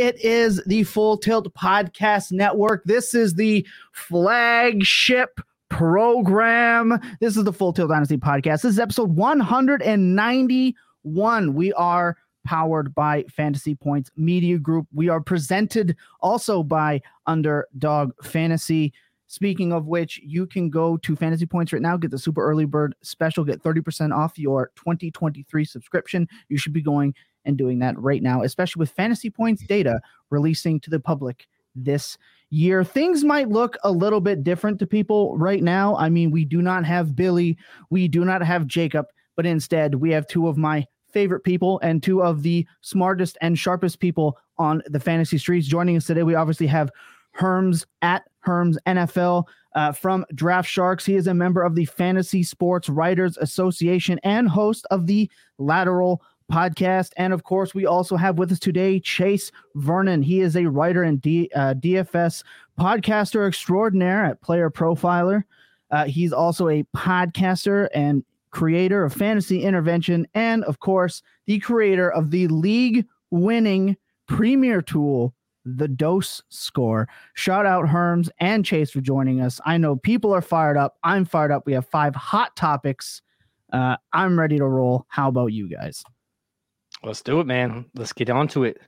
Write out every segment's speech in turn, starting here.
It is the Full Tilt Podcast Network. This is the flagship program. This is the Full Tilt Dynasty Podcast. This is episode 191. We are powered by Fantasy Points Media Group. We are presented also by Underdog Fantasy. Speaking of which, you can go to Fantasy Points right now, get the super early bird special, get 30% off your 2023 subscription. You should be going and doing that right now, especially with Fantasy Points data releasing to the public this year. Things might look a little bit different to people right now. I mean, we do not have Billy, we do not have Jakob, but instead we have two of my favorite people and two of the smartest and sharpest people on the fantasy streets. Joining us today, we obviously have Herms at Herms NFL uh, from Draft Sharks. He is a member of the Fantasy Sports Writers Association and host of the Lateral podcast. And of course, we also have with us today Chase Vernon. He is a writer and D, uh, DFS podcaster extraordinaire at Player Profiler. Uh, he's also a podcaster and creator of Fantasy Intervention, and of course, the creator of the league winning premier tool, the dose score. Shout out Herms and Chase for joining us. I know people are fired up. I'm fired up. We have five hot topics. Uh, I'm ready to roll. How about you guys? Let's do it, man. Let's get on to it.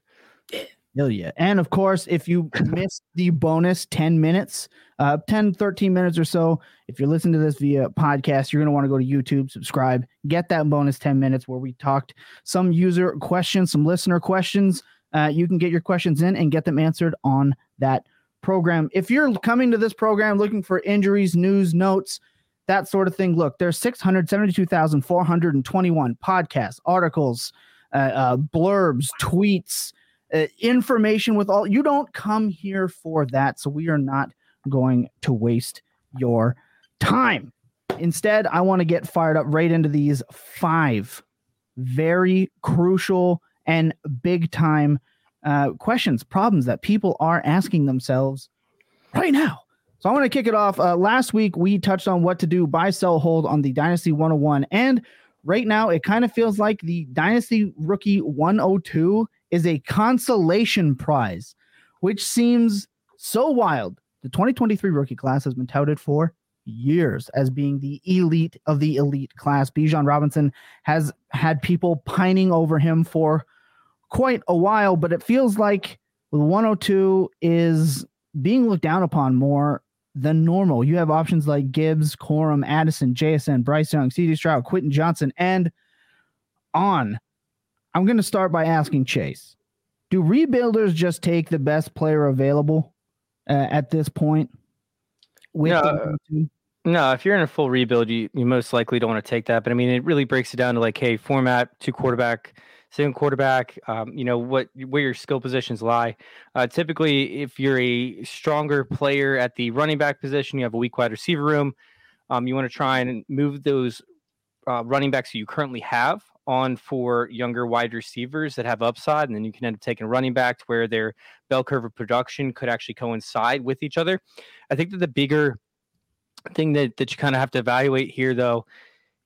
Hell yeah. And of course, if you missed the bonus 10 minutes, uh, 10, 13 minutes or so, if you're listening to this via podcast, you're going to want to go to YouTube, subscribe, get that bonus 10 minutes where we talked some user questions, some listener questions. Uh, you can get your questions in and get them answered on that program. If you're coming to this program looking for injuries, news, notes, that sort of thing, look, there's 672,421 podcasts, articles, uh, uh, blurbs, tweets, uh, information with all. You don't come here for that. So we are not going to waste your time. Instead, I want to get fired up right into these five very crucial and big time uh, questions, problems that people are asking themselves right now. So I want to kick it off. Uh, last week, we touched on what to do buy, sell, hold on the Dynasty 101. And right now, it kind of feels like the Dynasty Rookie 102 is a consolation prize, which seems so wild. The 2023 rookie class has been touted for years as being the elite of the elite class. Bijan Robinson has had people pining over him for quite a while, but it feels like the 102 is being looked down upon more than normal. You have options like Gibbs, Corum, Addison, JSN, Bryce Young, CJ Stroud, Quentin Johnston, and on. I'm going to start by asking Chase Do rebuilders just take the best player available uh, at this point? no, no, if you're in a full rebuild, you, you most likely don't want to take that. But I mean, it really breaks it down to like, hey, format, two quarterback, second quarterback, um, you know, what where your skill positions lie. Uh, typically, if you're a stronger player at the running back position, you have a weak wide receiver room. Um, you want to try and move those uh, running backs that you currently have on for younger wide receivers that have upside, and then you can end up taking running back to where their bell curve of production could actually coincide with each other. I think that the bigger thing that, that you kind of have to evaluate here, though,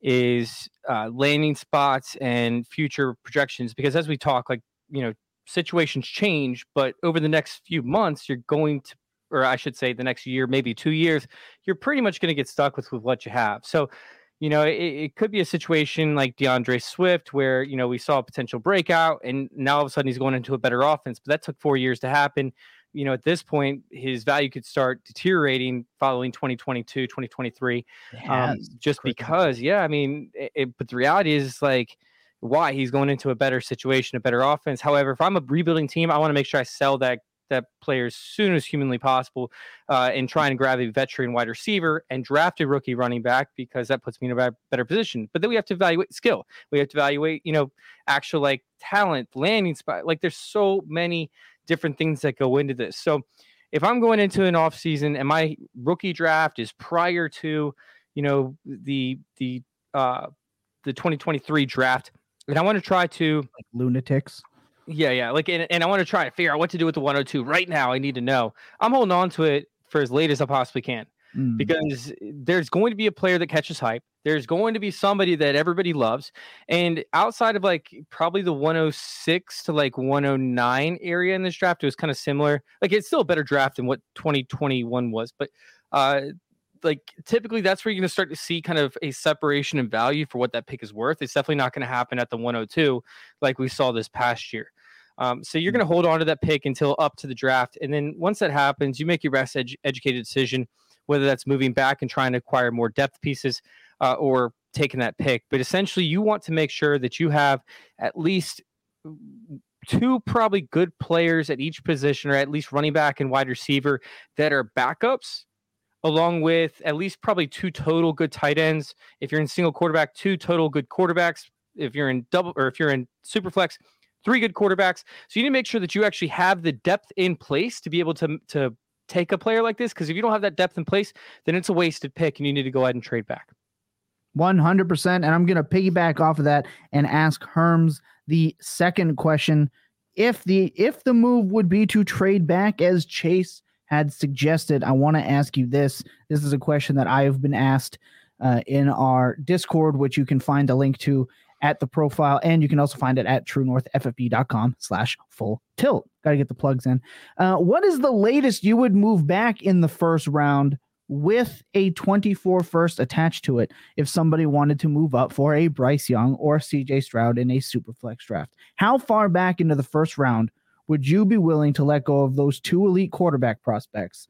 is uh, landing spots and future projections. Because as we talk, like, you know, situations change, but over the next few months, you're going to or I should say the next year, maybe two years, you're pretty much going to get stuck with, with what you have. So you know, it, it, could be a situation like deandre Swift, where you know we saw a potential breakout, and now all of a sudden he's going into a better offense. But that took four years to happen. You know, at this point, his value could start deteriorating following 2022, 2023, um, just because. Yeah, I mean, it, but the reality is like why he's going into a better situation, a better offense. However, if I'm a rebuilding team, I want to make sure I sell that that player as soon as humanly possible uh, and try and grab a veteran wide receiver and draft a rookie running back because that puts me in a better position. But then we have to evaluate skill. We have to evaluate, you know, actual like talent, landing spot. Like there's so many different things that go into this. So if I'm going into an off season and my rookie draft is prior to, you know, the the uh the 2023 draft, and I want to try to like lunatics yeah, yeah. Like, and, and I want to try to figure out what to do with the 102 right now. I need to know. I'm holding on to it for as late as I possibly can mm. because there's going to be a player that catches hype. There's going to be somebody that everybody loves. And outside of like probably the 106 to like 109 area in this draft, it was kind of similar. Like it's still a better draft than what 2021 was, but uh like typically that's where you're going to start to see kind of a separation in value for what that pick is worth. It's definitely not going to happen at the 102 like we saw this past year. Um, so you're going to hold on to that pick until up to the draft, and then once that happens, you make your best ed- educated decision, whether that's moving back and trying to acquire more depth pieces, uh, or taking that pick. But essentially, you want to make sure that you have at least two probably good players at each position, or at least running back and wide receiver that are backups, along with at least probably two total good tight ends. If you're in single quarterback, two total good quarterbacks. If you're in double or if you're in super flex, three good quarterbacks. So you need to make sure that you actually have the depth in place to be able to to take a player like this. Because if you don't have that depth in place, then it's a wasted pick, and you need to go ahead and trade back. 100%. And I'm going to piggyback off of that and ask Herms the second question. If the if the move would be to trade back as Chase had suggested, I want to ask you this. This is a question that I have been asked uh, in our Discord, which you can find a link to at the profile, and you can also find it at truenorthffb.com slash full tilt. Got to get the plugs in. Uh, what is the latest you would move back in the first round with a 24 first attached to it if somebody wanted to move up for a Bryce Young or CJ Stroud in a super flex draft. How far back into the first round would you be willing to let go of those two elite quarterback prospects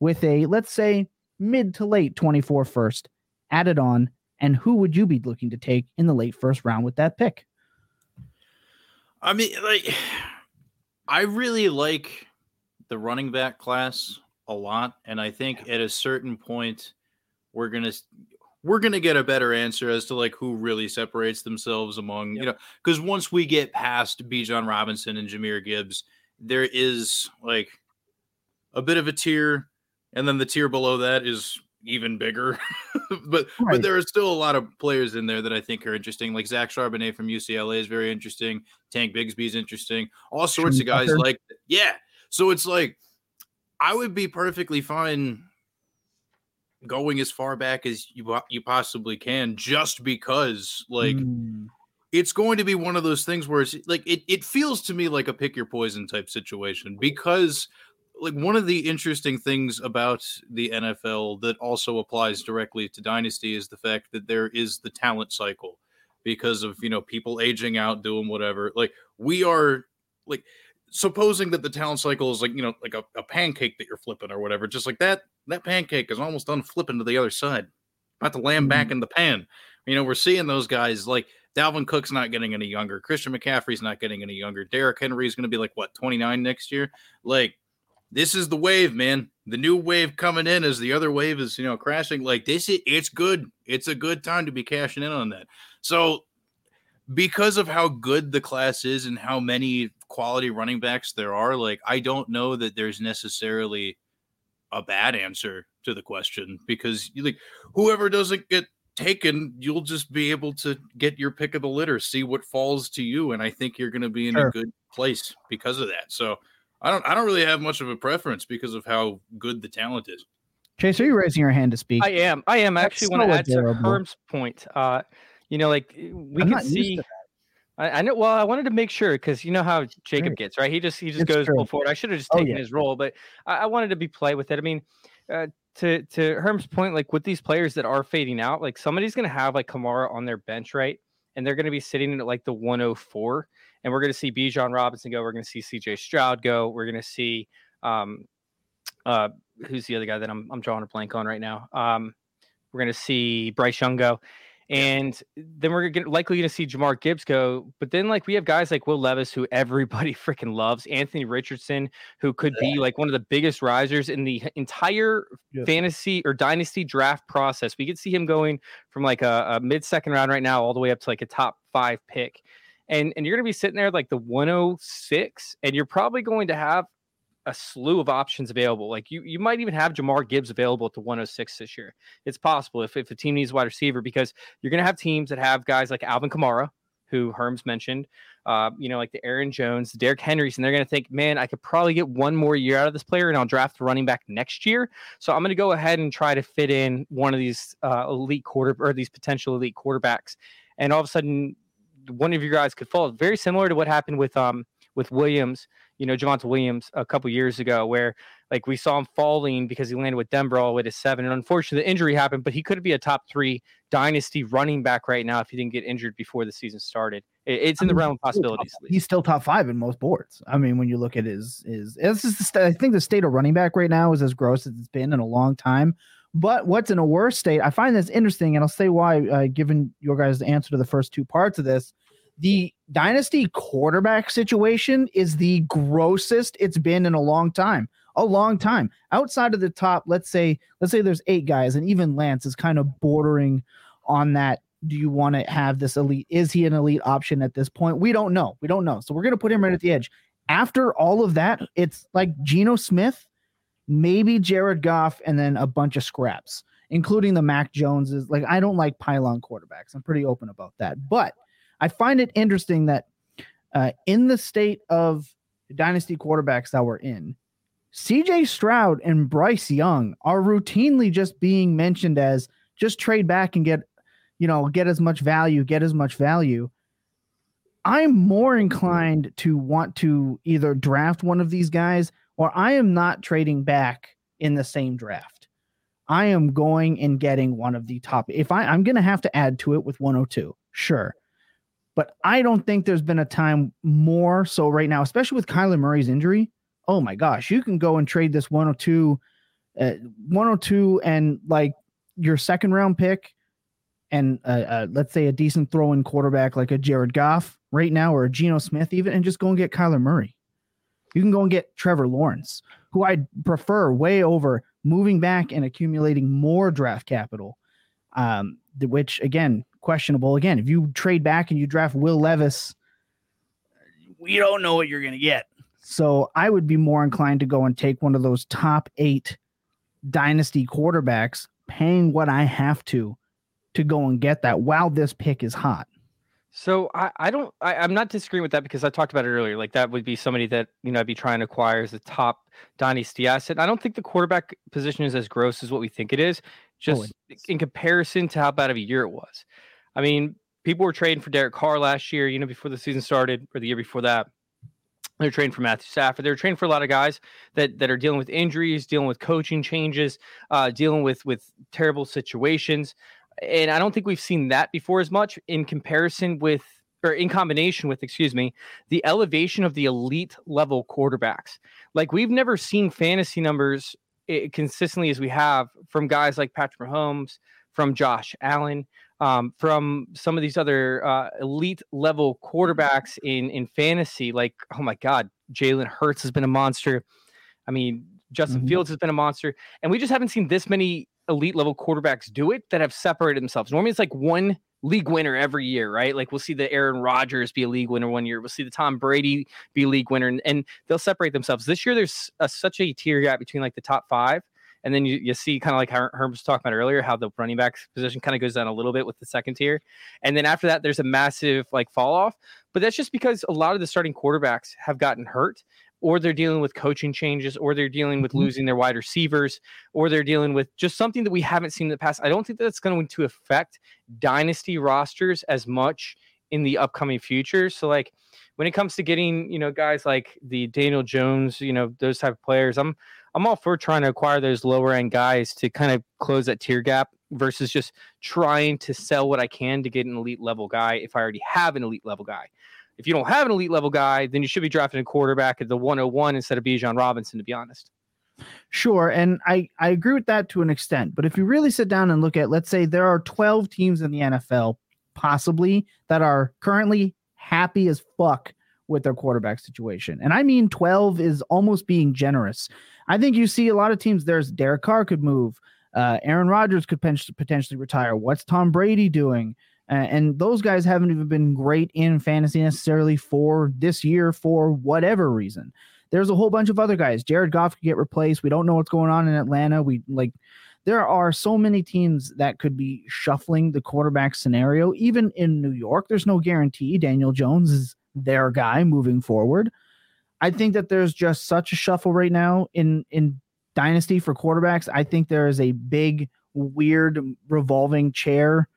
with a, let's say, mid to late 24 first added on? And who would you be looking to take in the late first round with that pick? I mean, like, I really like the running back class a lot, and I think at a certain point we're gonna we're gonna get a better answer as to like who really separates themselves among yep. you know because once we get past Bijan Robinson and Jahmyr Gibbs, there is like a bit of a tier, and then the tier below that is even bigger. but right. but there are still a lot of players in there that I think are interesting. Like Zach Charbonnet from UCLA is very interesting. Tank Bigsby is interesting. All sorts of guys like yeah. So it's like I would be perfectly fine going as far back as you you possibly can, just because like mm. it's going to be one of those things where it's like it it feels to me like a pick your poison type situation because like one of the interesting things about the NFL that also applies directly to dynasty is the fact that there is the talent cycle because of you know people aging out doing whatever. Like we are like supposing that the talent cycle is like you know like a, a, pancake that you're flipping or whatever just like that that pancake is almost done flipping to the other side. About to land mm-hmm. back in the pan. You know we're seeing those guys like dalvin cook's not getting any younger. Christian mccaffrey's not getting any younger. Derrick henry's going to be like what 29 next year? Like this is the wave man the new wave coming in as the other wave is you know crashing like this it's good it's a good time to be cashing in on that so because of how good the class is and how many quality running backs there are, like I don't know that there's necessarily a bad answer to the question because you like whoever doesn't get taken, you'll just be able to get your pick of the litter, see what falls to you, and I think you're going to be in sure. a good place because of that. So I don't I don't really have much of a preference because of how good the talent is. Chase, are you raising your hand to speak? I am. I am. I actually want to add to Herm's point. Uh, you know, like we I'm can see. I, I, know. Well, I wanted to make sure because you know how Jakob gets right. He just he just it's goes full forward. I should have just oh, taken oh, yeah. his role, but I, I, wanted to be play with it. I mean, uh, to to Herm's point, like with these players that are fading out, like somebody's gonna have like Kamara on their bench, right? And they're gonna be sitting at like the 104, and we're gonna see Bijan Robinson go. We're gonna see C.J. Stroud go. We're gonna see um, uh, who's the other guy that I'm I'm drawing a blank on right now. Um, we're gonna see Bryce Young go and then we're gonna, likely going to see Jahmyr Gibbs go. But then, like, we have guys like Will Levis, who everybody freaking loves, Anthony Richardson, who could be like one of the biggest risers in the entire yes. fantasy or dynasty draft process. We could see him going from like a, a mid second round right now all the way up to like a top five pick. And, and you're going to be sitting there like the 106, and you're probably going to have a slew of options available. Like you, you might even have Jahmyr Gibbs available at the 106 this year. It's possible if, if a team needs wide receiver because you're going to have teams that have guys like Alvin Kamara who Herms mentioned, uh, you know, like the Aaron Jones, the Derrick Henrys, and they're going to think, man, I could probably get one more year out of this player, and I'll draft the running back next year. So I'm going to go ahead and try to fit in one of these uh, elite quarter or these potential elite quarterbacks, and all of a sudden, one of your guys could fall. Very similar to what happened with um with Williams, you know, Javonte Williams a couple years ago, where like we saw him falling because he landed with Denver all the way to seven. And unfortunately, the injury happened, but he could be a top three dynasty running back right now if he didn't get injured before the season started. it's in the realm of possibilities. He's still top five in most boards. I mean, when you look at his his this is the I think the state of running back right now is as gross as it's been in a long time. But what's in a worse state, I find this interesting, and I'll say why, uh, given your guys' answer to the first two parts of this. The dynasty quarterback situation is the grossest it's been in a long time a long time. Outside of the top let's say let's say there's eight guys and even lance is kind of bordering on that. Do you want to have this elite? Is he an elite option at this point? We don't know. We don't know. So we're going to put him right at the edge. After all of that it's like Geno Smith maybe Jared Goff and then a bunch of scraps including the Mac Joneses. Like I don't like pylon quarterbacks. I'm pretty open about that. But I find it interesting that uh, in the state of dynasty quarterbacks that we're in, CJ Stroud and Bryce Young are routinely just being mentioned as just trade back and get, you know, get as much value, get as much value. I'm more inclined to want to either draft one of these guys or I am not trading back in the same draft. I am going and getting one of the top. If I, I'm going to have to add to it with 102, sure. But I don't think there's been a time more so right now, especially with Kyler Murray's injury. Oh my gosh, you can go and trade this 102, uh, 102 and like your second round pick and uh, uh, let's say a decent throw in quarterback like a Jared Goff right now or a Geno Smith even, and just go and get Kyler Murray. You can go and get Trevor Lawrence, who I prefer way over moving back and accumulating more draft capital. Um, which again, questionable. Again, if you trade back and you draft Will Levis, we don't know what you're going to get. So I would be more inclined to go and take one of those top eight dynasty quarterbacks, paying what I have to to go and get that while this pick is hot. So I, I don't I, I'm not disagreeing with that because I talked about it earlier. Like that would be somebody that you know I'd be trying to acquire as a top dynasty asset. I don't think the quarterback position is as gross as what we think it is, oh, just oh, in comparison to how bad of a year it was. I mean, people were trading for Derek Carr last year, you know, before the season started, or the year before that. They're trading for Matthew Stafford. They're trading for a lot of guys that that are dealing with injuries, dealing with coaching changes, uh, dealing with with terrible situations. And I don't think we've seen that before as much in comparison with or in combination with, excuse me, the elevation of the elite level quarterbacks. Like we've never seen fantasy numbers eh, consistently as we have from guys like Patrick Mahomes, from Josh Allen, um, from some of these other uh, elite level quarterbacks in in fantasy. Like, oh my God, Jalen Hurts has been a monster. I mean, Justin mm-hmm. Fields has been a monster, and we just haven't seen this many elite level quarterbacks do it that have separated themselves. Normally, it's like one league winner every year, right? Like we'll see the Aaron Rodgers be a league winner one year. We'll see the Tom Brady be a league winner, and, and they'll separate themselves. This year, there's a, such a tier gap between like the top five and then you, you see kind of like Herb was talking about earlier, how the running back position kind of goes down a little bit with the second tier. And then after that, there's a massive like fall off. But that's just because a lot of the starting quarterbacks have gotten hurt or they're dealing with coaching changes, or they're dealing with mm-hmm. losing their wide receivers, or they're dealing with just something that we haven't seen in the past. I don't think that's going to affect dynasty rosters as much in the upcoming future. So, like when it comes to getting, you know, guys like the Daniel Jones, you know, those type of players, I'm I'm all for trying to acquire those lower end guys to kind of close that tier gap versus just trying to sell what I can to get an elite level guy if I already have an elite level guy. If you don't have an elite level guy, then you should be drafting a quarterback at the 101 instead of Bijan Robinson, to be honest. Sure, and I I agree with that to an extent. But if you really sit down and look at, let's say there are 12 teams in the NFL, possibly that are currently happy as fuck with their quarterback situation, and I mean 12 is almost being generous. I think you see a lot of teams. There's Derek Carr could move. Uh, Aaron Rodgers could potentially retire. What's Tom Brady doing? Uh, and those guys haven't even been great in fantasy necessarily for this year for whatever reason. There's a whole bunch of other guys. Jared Goff could get replaced. We don't know what's going on in Atlanta. We like there are so many teams that could be shuffling the quarterback scenario. Even in New York, there's no guarantee Daniel Jones is their guy moving forward. I think that there's just such a shuffle right now in in dynasty for quarterbacks. I think there is a big weird revolving chair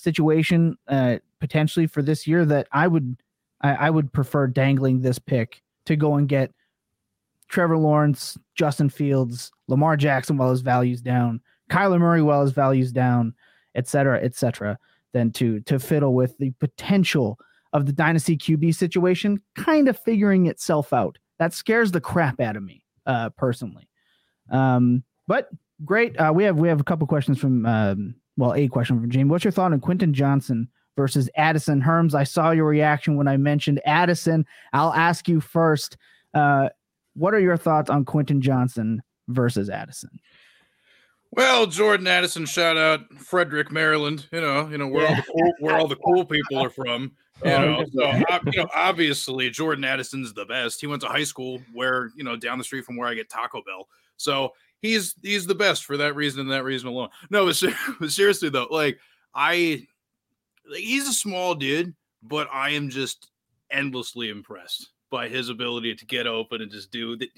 situation uh, potentially for this year that I would I, I would prefer dangling this pick to go and get Trevor Lawrence, Justin Fields, Lamar Jackson while his value's down, Kyler Murray while his value's down, et cetera, et cetera, than to to fiddle with the potential of the dynasty QB situation kind of figuring itself out. That scares the crap out of me, uh, personally. Um, but great. Uh, we have we have a couple questions from um, well, a question from Jamie. What's your thought on Quentin Johnston versus Addison Herms? I saw your reaction when I mentioned Addison. I'll ask you first. Uh, what are your thoughts on Quentin Johnston versus Addison? Well, Jordan Addison, shout out Frederick, Maryland. You know, you know where yeah. all the cool, where all the cool people are from. You know, so you know, obviously Jordan Addison's the best. He went to high school where you know down the street from where I get Taco Bell. So he's he's the best for that reason and that reason alone. No, but, but seriously though, like I, like, he's a small dude, but I am just endlessly impressed by his ability to get open and just do that.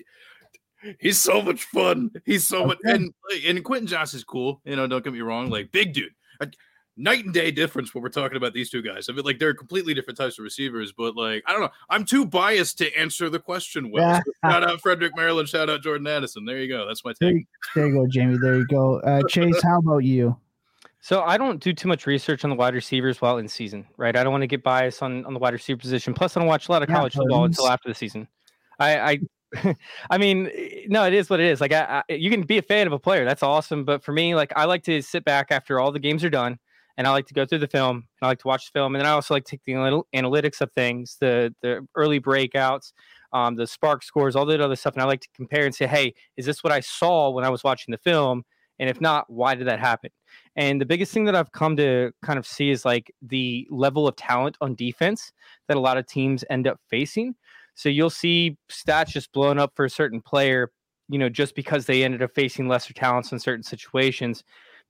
He's so much fun. He's so much, and and Quentin Johnston's cool. You know, don't get me wrong. Like big dude, night and day difference when we're talking about these two guys. I mean, like they're completely different types of receivers, but like I don't know. I'm too biased to answer the question well. So shout out Frederick Maryland. Shout out Jordan Addison. There you go. That's my take. There you go, Jamie. There you go. Uh, Chase, how about you? So I don't do too much research on the wide receivers while in season, right? I don't want to get biased on, on the wide receiver position. Plus, I don't watch a lot of college yeah, football until after the season. I, I, I mean, no, it is what it is. Like, I, I, you can be a fan of a player, that's awesome. But for me, like, I like to sit back after all the games are done, and I like to go through the film, and I like to watch the film, and then I also like to take the little analytics of things, the the early breakouts, um, the spark scores, all that other stuff, and I like to compare and say, hey, is this what I saw when I was watching the film? And if not, why did that happen? And the biggest thing that I've come to kind of see is like the level of talent on defense that a lot of teams end up facing. So you'll see stats just blown up for a certain player, you know, just because they ended up facing lesser talents in certain situations.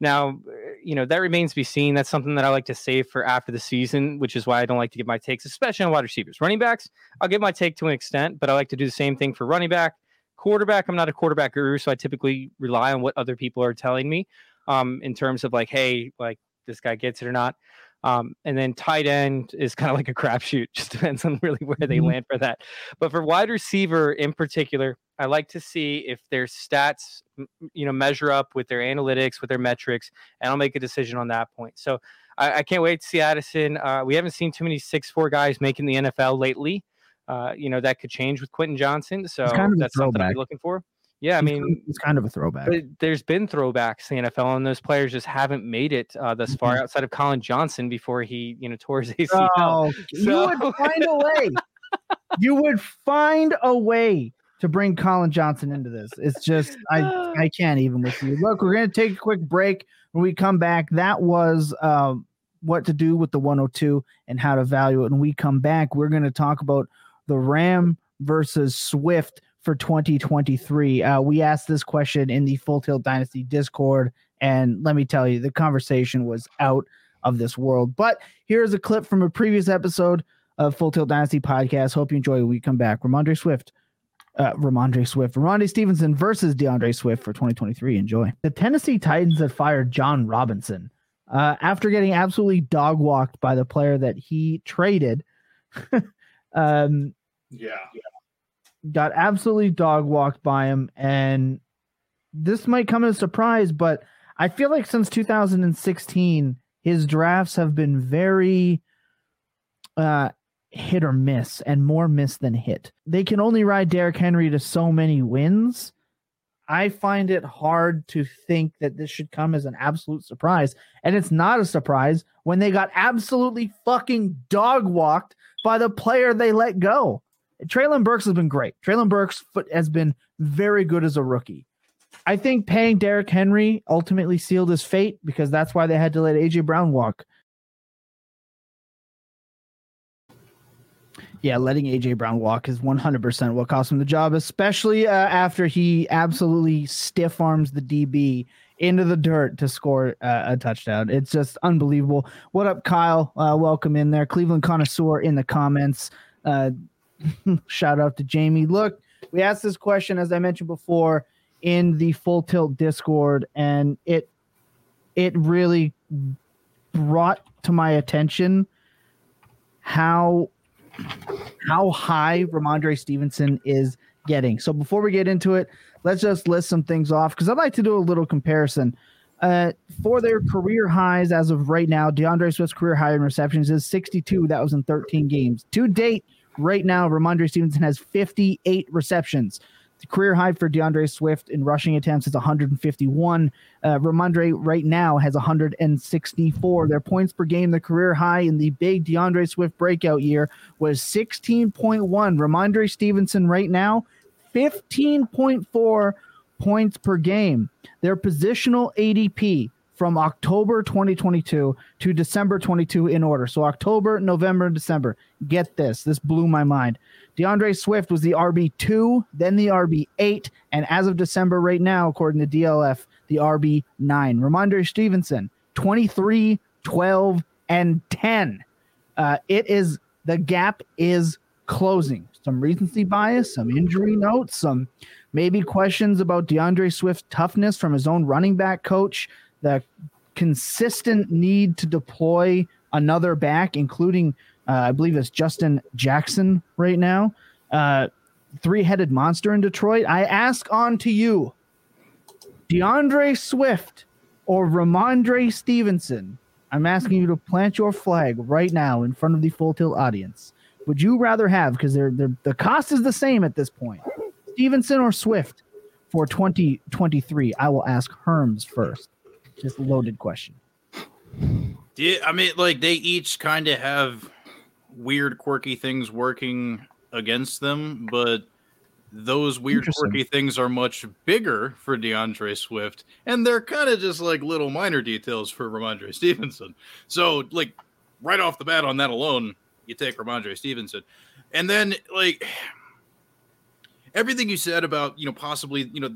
Now, you know, that remains to be seen. That's something that I like to save for after the season, which is why I don't like to give my takes, especially on wide receivers. Running backs, I'll give my take to an extent, but I like to do the same thing for running back. Quarterback, I'm not a quarterback guru, so I typically rely on what other people are telling me um, in terms of like, hey, like this guy gets it or not. Um, and then tight end is kind of like a crapshoot. Just depends on really where they mm-hmm. land for that. But for wide receiver in particular, I like to see if their stats, you know, measure up with their analytics, with their metrics, and I'll make a decision on that point. So I, I can't wait to see Addison. Uh, we haven't seen too many six four guys making the NFL lately. Uh, you know that could change with Quentin Johnston. so kind of that's something I'm looking for. Yeah, I mean, it's kind of a throwback. there's been throwbacks in the NFL, and those players just haven't made it uh, thus far mm-hmm. outside of Colin Johnson before he, you know, tore his ACL. Oh, so... You would find a way. you would find a way to bring Colin Johnson into this. It's just I I can't even with you. Look, we're gonna take a quick break. When we come back, that was um, what to do with the 102 and how to value it. When we come back, we're gonna talk about the Rham versus Swift for 2023? Uh, we asked this question in the Full Tilt Dynasty Discord, and let me tell you, the conversation was out of this world. But here's a clip from a previous episode of Full Tilt Dynasty podcast. Hope you enjoy when we come back. Rhamondre Swift. Uh, Rhamondre Swift, Rhamondre Stevenson versus DeAndre Swift for 2023. Enjoy. The Tennessee Titans have fired Jon Robinson uh, after getting absolutely dog walked by the player that he traded. um, yeah got absolutely dog walked by him, and this might come as a surprise, but I feel like since 2016, his drafts have been very uh, hit or miss, and more miss than hit. They can only ride Derrick Henry to so many wins. I find it hard to think that this should come as an absolute surprise. And it's not a surprise when they got absolutely fucking dog walked by the player they let go. Treylon Burks has been great. Treylon Burks has been very good as a rookie. I think paying Derrick Henry ultimately sealed his fate because that's why they had to let AJ Brown walk. Yeah, letting AJ Brown walk is 100% what cost him the job, especially uh, after he absolutely stiff arms the DB into the dirt to score uh, a touchdown. It's just unbelievable. What up, Kyle? Uh, welcome in there. Cleveland connoisseur in the comments. Uh, shout out to Jamie. Look, we asked this question, as I mentioned before, in the full tilt Discord, and it it really brought to my attention how how high Rhamondre Stevenson is getting. So before we get into it, let's just list some things off because I'd like to do a little comparison. Uh, for their career highs as of right now, DeAndre Swift's career high in receptions is 62. That was in 13 games. To date, right now, Rhamondre Stevenson has 58 receptions. Career high for DeAndre Swift in rushing attempts is 151. Uh, Rhamondre right now has 164. Their points per game, the career high in the big DeAndre Swift breakout year was 16.1. Rhamondre Stevenson right now, 15.4 points per game. Their positional ADP from October 2022 to December 22 in order. So October, November, and December. Get this. This blew my mind. DeAndre Swift was the RB2, then the RB8, and as of December right now, according to DLF, the RB9. Rhamondre Stevenson, 23, 12, and 10. Uh, it is the gap is closing. Some recency bias, some injury notes, some maybe questions about DeAndre Swift's toughness from his own running back coach, the consistent need to deploy another back, including uh, I believe it's Justin Jackson right now. Uh, Three headed monster in Detroit. I ask on to you DeAndre Swift or Rhamondre Stevenson. I'm asking you to plant your flag right now in front of the full tilt audience. Would you rather have, because they're, they're, the cost is the same at this point, Stevenson or Swift for 2023? I will ask Herms first. Just loaded question. Yeah, I mean, like they each kind of have weird, quirky things working against them, but those weird, quirky things are much bigger for DeAndre Swift, and they're kind of just like little minor details for Rhamondre Stevenson. So, like, right off the bat on that alone, you take Rhamondre Stevenson, and then like everything you said about you know possibly you know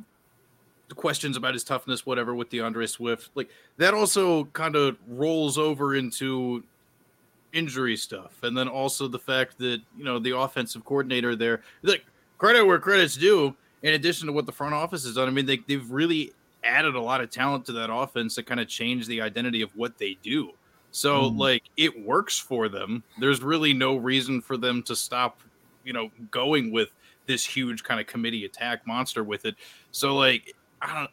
questions about his toughness, whatever, with D'Andre Swift, like that also kind of rolls over into injury stuff, and then also the fact that you know the offensive coordinator there, like credit where credit's due. In addition to what the front office has done, I mean they, they've really added a lot of talent to that offense to kind of change the identity of what they do. So mm. like it works for them. There's really no reason for them to stop, you know, going with this huge kind of committee attack monster with it. So like I don't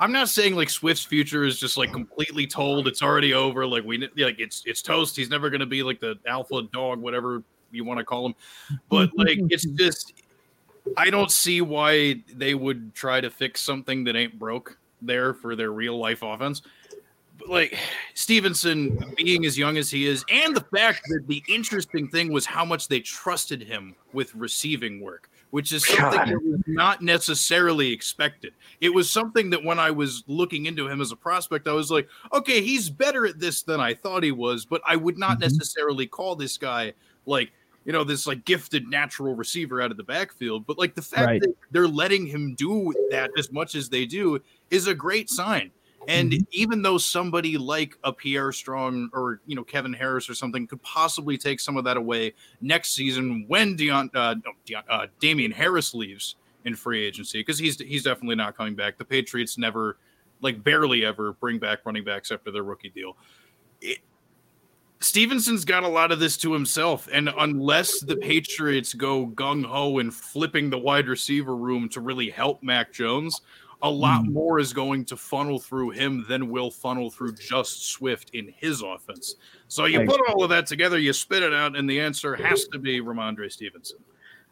I'm not saying like Swift's future is just like completely told. It's already over. Like we like it's it's toast. He's never going to be like the alpha dog, whatever you want to call him. But like it's just I don't see why they would try to fix something that ain't broke there for their real life offense. But like Stevenson being as young as he is, and the fact that the interesting thing was how much they trusted him with receiving work which is something God. that was not necessarily expected. It was something that when I was looking into him as a prospect, I was like, okay, he's better at this than I thought he was, but I would not mm-hmm. necessarily call this guy like you know this like gifted natural receiver out of the backfield but like the fact right. that they're letting him do that as much as they do is a great sign and mm-hmm. even though somebody like a Pierre Strong or you know Kevin Harris or something could possibly take some of that away next season when Deon, uh, Deon, uh, Damien Harris leaves in free agency because he's he's definitely not coming back. The Patriots never, like barely ever, bring back running backs after their rookie deal. It, Stevenson's got a lot of this to himself, and unless the Patriots go gung ho and flipping the wide receiver room to really help Mac Jones, a lot mm. more is going to funnel through him than will funnel through just Swift in his offense. So you put all of that together, you spit it out, and the answer has to be Rhamondre Stevenson.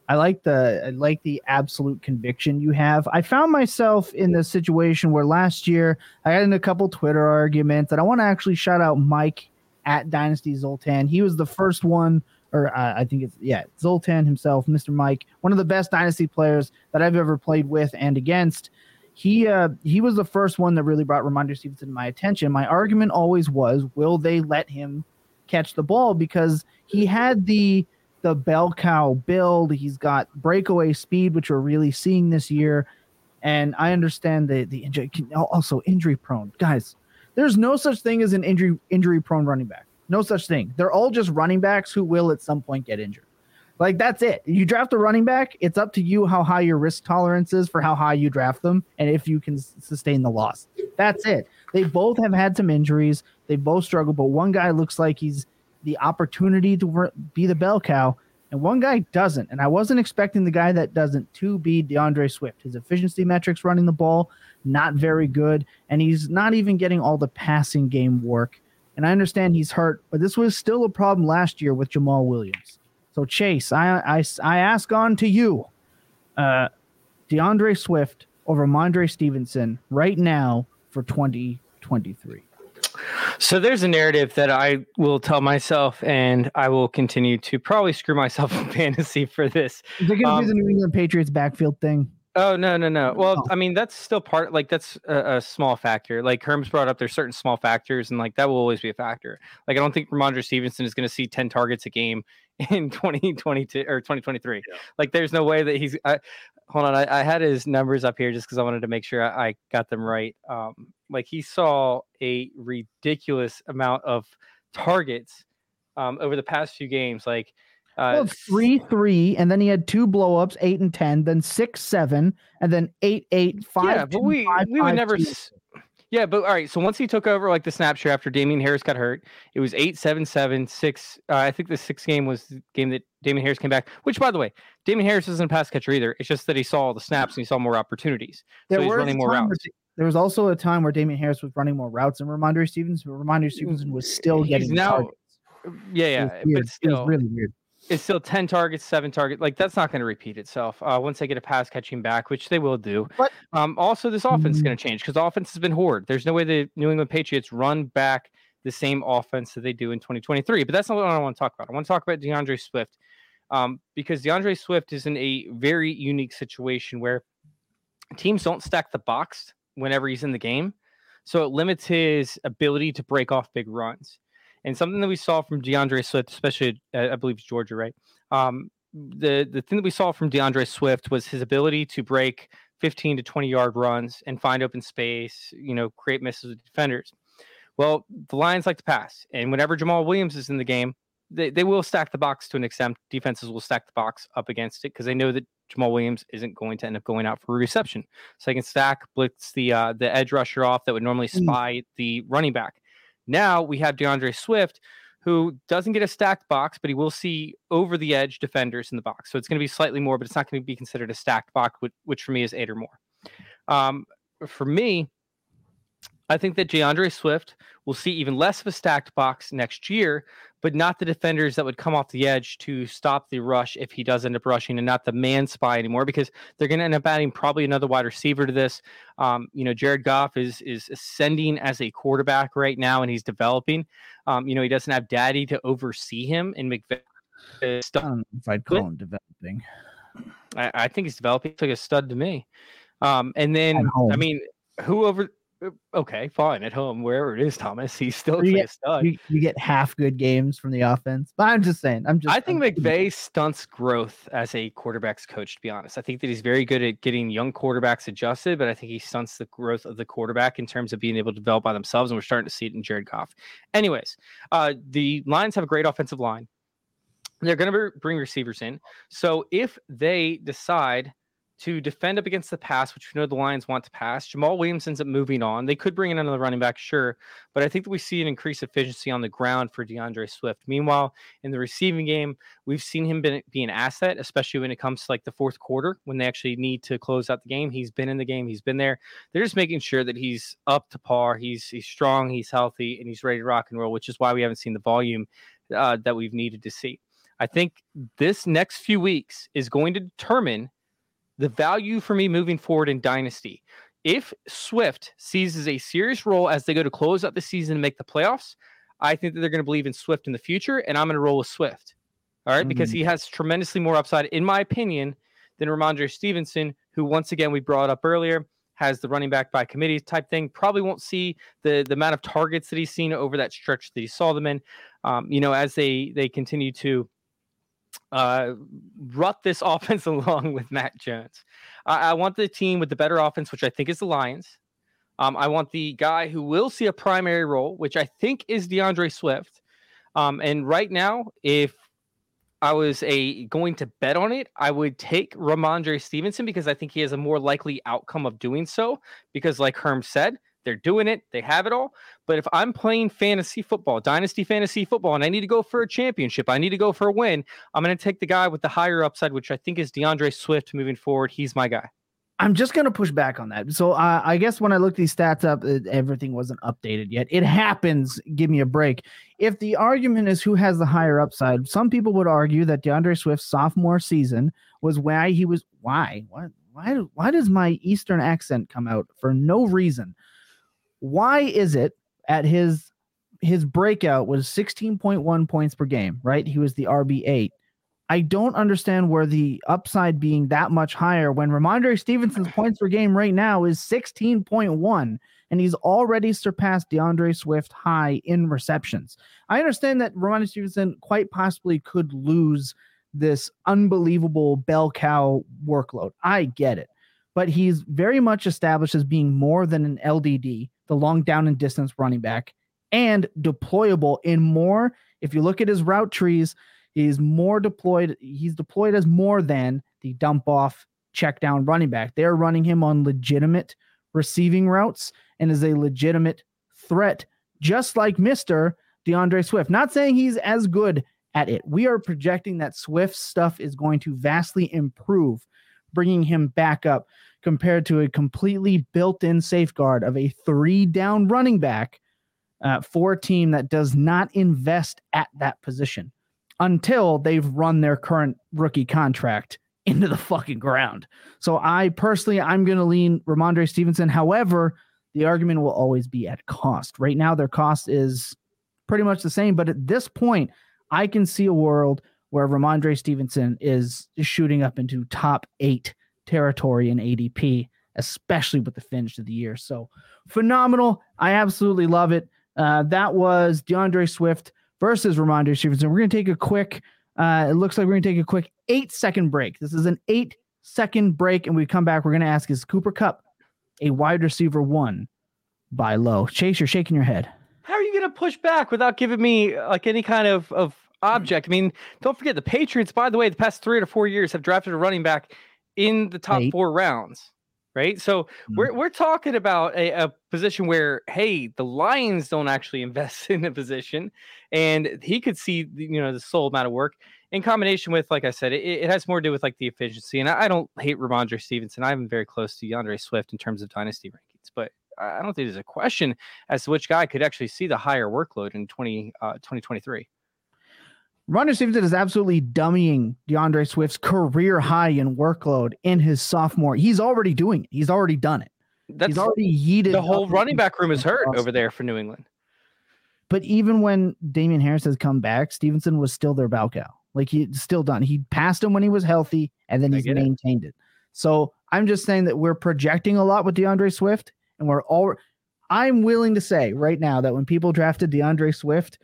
I like the I like the absolute conviction you have. I found myself in this situation where last year I got in a couple Twitter arguments, and I want to actually shout out Mike at Dynasty Zoltan. He was the first one, or uh, I think it's yeah Zoltan himself, Mr. Mike, one of the best Dynasty players that I've ever played with and against he uh, he was the first one that really brought Rhamondre Stevenson to my attention. My argument always was, will they let him catch the ball? Because he had the the bell cow build. He's got breakaway speed, which we're really seeing this year. And I understand the the injury also injury prone guys. There's no such thing as an injury injury prone running back. No such thing. They're all just running backs who will at some point get injured. Like that's it. You draft a running back, it's up to you how high your risk tolerance is for how high you draft them and if you can sustain the loss. That's it. They both have had some injuries. They both struggle, but one guy looks like he's the opportunity to be the bell cow, and one guy doesn't. And I wasn't expecting the guy that doesn't to be DeAndre Swift. His efficiency metrics running the ball not very good, and he's not even getting all the passing game work. And I understand he's hurt, but this was still a problem last year with Jamaal Williams. So Chase, I I, I ask on to you, uh, D'Andre Swift over Rhamondre Stevenson right now for 2023. So there's a narrative that I will tell myself, and I will continue to probably screw myself in fantasy for this. Is it going to um, be the New England Patriots backfield thing? Oh no no no! Well. I mean that's still part like that's a, a, small factor. Like Herm's brought up, there's certain small factors, and like that will always be a factor. Like I don't think Rhamondre Stevenson is going to see ten targets a game in 2022 or 2023. Yeah. Like there's no way that he's. I, hold on, I, I, had his numbers up here just because I wanted to make sure I, I got them right. Um, like he saw a ridiculous amount of targets um, over the past few games. Like uh, well, three, three, and then he had two blowups, eight and ten, then six, seven, and then eight, eight, five. Yeah, but two, we five, we would never. Yeah, but all right. So once he took over like the snapshot after Damien Harris got hurt, it was eight, seven, seven, six. Uh, I think the sixth game was the game that Damien Harris came back. Which, by the way, Damien Harris isn't a pass catcher either. It's just that he saw all the snaps and he saw more opportunities. There so he's running more routes. There was also a time where Damien Harris was running more routes than Rhamondre Stevenson. Rhamondre Stevenson was still getting he's now. Targets. Yeah, yeah, but still, it was really weird it's still 10 targets, seven targets. Like that's not going to repeat itself uh, once they get a pass catching back, which they will do. But um, also, this offense is going to mm. change because offense has been hoard. There's no way the New England Patriots run back the same offense that they do in 2023. But that's not what I want to talk about. I want to talk about DeAndre Swift um, because DeAndre Swift is in a very unique situation where teams don't stack the box whenever he's in the game. So it limits his ability to break off big runs. And something that we saw from DeAndre Swift, especially I believe Georgia, right? Um, the the thing that we saw from DeAndre Swift was his ability to break 15 to 20 yard runs and find open space, you know, create misses with defenders. Well, the Lions like to pass, and whenever Jamaal Williams is in the game, they, they will stack the box to an extent. Defenses will stack the box up against it because they know that Jamaal Williams isn't going to end up going out for a reception. So they can stack, blitz the uh, the edge rusher off that would normally mm. spy mm. the running back. Now we have DeAndre Swift, who doesn't get a stacked box, but he will see over the edge defenders in the box. So it's going to be slightly more, but it's not going to be considered a stacked box, which, for me is eight or more. Um, for me, I think that D'Andre Swift will see even less of a stacked box next year, but not the defenders that would come off the edge to stop the rush if he does end up rushing, and not the man spy anymore because they're going to end up adding probably another wide receiver to this. Um, you know, Jared Goff is is ascending as a quarterback right now, and he's developing. Um, you know, he doesn't have Daddy to oversee him, and McVay. I don't know if I'd call him developing. I, I think he's developing. He's like a stud to me. Um, and then I mean, who over okay, fine. At home, wherever it is, Thomas, he's still you get, stud. You, you, get half good games from the offense. But I'm just saying, I'm just. I think I'm, McVay stunts growth as a quarterbacks coach. To be honest, I think that he's very good at getting young quarterbacks adjusted, but I think he stunts the growth of the quarterback in terms of being able to develop by themselves, and we're starting to see it in Jared Goff. Anyways, uh, the Lions have a great offensive line. They're going to bring receivers in. So if they decide to defend up against the pass, which we know the Lions want to pass. Jamaal Williams ends up moving on. They could bring in another running back, sure, but I think that we see an increased efficiency on the ground for DeAndre Swift. Meanwhile, in the receiving game, we've seen him be an asset, especially when it comes to like the fourth quarter when they actually need to close out the game. He's been in the game, he's been there. They're just making sure that he's up to par. He's he's strong, he's healthy, and he's ready to rock and roll, which is why we haven't seen the volume uh, that we've needed to see. I think this next few weeks is going to determine the value for me moving forward in Dynasty. If Swift seizes a serious role as they go to close out the season and make the playoffs, I think that they're going to believe in Swift in the future, and I'm going to roll with Swift. All right, mm-hmm. because he has tremendously more upside, in my opinion, than Rhamondre Stevenson, who once again we brought up earlier has the running back by committee type thing. Probably won't see the the amount of targets that he's seen over that stretch that he saw them in. Um, you know, as they they continue to uh, rut this offense along with Matt Jones. I, I, want the team with the better offense, which I think is the Lions. Um, I want the guy who will see a primary role, which I think is DeAndre Swift. Um, and right now, if I was a going to bet on it, I would take Rhamondre Stevenson because I think he has a more likely outcome of doing so. Because, like Herm said, they're doing it, they have it all. But if I'm playing fantasy football, dynasty fantasy football, and I need to go for a championship, I need to go for a win, I'm going to take the guy with the higher upside, which I think is D'Andre Swift moving forward. He's my guy. I'm just going to push back on that. So I guess when I looked these stats up, everything wasn't updated yet. It happens. Give me a break. If the argument is who has the higher upside, some people would argue that D'Andre Swift's sophomore season was why he was why what why why does my Eastern accent come out for no reason? Why is it at his his breakout was 16.1 points per game, right? He was the RB8. I don't understand where the upside being that much higher when Rhamondre Stevenson's points per game right now is 16.1 and he's already surpassed D'Andre Swift high in receptions. I understand that Rhamondre Stevenson quite possibly could lose this unbelievable bell cow workload. I get it. But he's very much established as being more than an LDD, the long down and distance running back, and deployable in more. If you look at his route trees, he's more deployed. He's deployed as more than the dump off check down running back. They're running him on legitimate receiving routes and is a legitimate threat, just like Mr. D'Andre Swift. Not saying he's as good at it. We are projecting that Swift's stuff is going to vastly improve, bringing him back up compared to a completely built in safeguard of a three down running back uh, for a team that does not invest at that position until they've run their current rookie contract into the fucking ground. So I personally, I'm going to lean Rhamondre Stevenson. However, the argument will always be at cost. Right now, their cost is pretty much the same. But at this point, I can see a world where Rhamondre Stevenson is shooting up into top eight territory in ADP, especially with the finish of the year. So phenomenal. I absolutely love it. Uh, that was D'Andre Swift versus Rhamondre Stevenson. We're going to take a quick, uh, it looks like we're going to take a quick eight second break. This is an eight second break. And we come back, we're going to ask is Cooper Kupp a wide receiver one by low? Chase, you're shaking your head. How are you going to push back without giving me like any kind of, of object? I mean, don't forget the Patriots, by the way, the past three to four years have drafted a running back in the top eight. four rounds right? So mm-hmm. we're we're talking about a, a, position where hey, the Lions don't actually invest in the position, and he could see you know the sole amount of work in combination with, like I said, it, it has more to do with like the efficiency. And I, I don't hate Rhamondre Stevenson. I'm very close to D'Andre Swift in terms of dynasty rankings, but I don't think there's a question as to which guy could actually see the higher workload in 20, uh, 2023. Ronnie Stevenson is absolutely dummying D'Andre Swift's career high in workload in his sophomore. He's already doing it. He's already done it. That's He's already yeeted. The whole running back room is hurt over there for New England. But even when Damien Harris has come back, Stevenson was still their bow cow. Like he's still done. He passed him when he was healthy, and then he's maintained it. it. So I'm just saying that we're projecting a lot with D'Andre Swift, and we're all. I'm willing to say right now that when people drafted D'Andre Swift,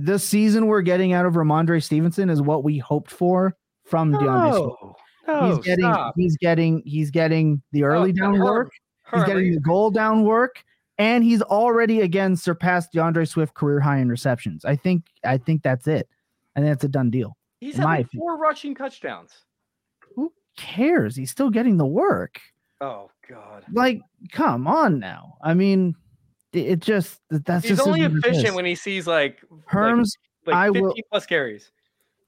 the season we're getting out of Rhamondre Stevenson is what we hoped for from no, D'Andre No, he's getting stop. he's getting he's getting the early down work. He's getting the goal down work. And he's already again surpassed D'Andre Swift career high in receptions. I think I think that's it. I think that's a done deal. He's having four rushing touchdowns. Who cares? He's still getting the work. Oh God! Like, come on now. I mean, it just that's he's just only efficient when he sees like Herms. Like, like I 50 will plus carries.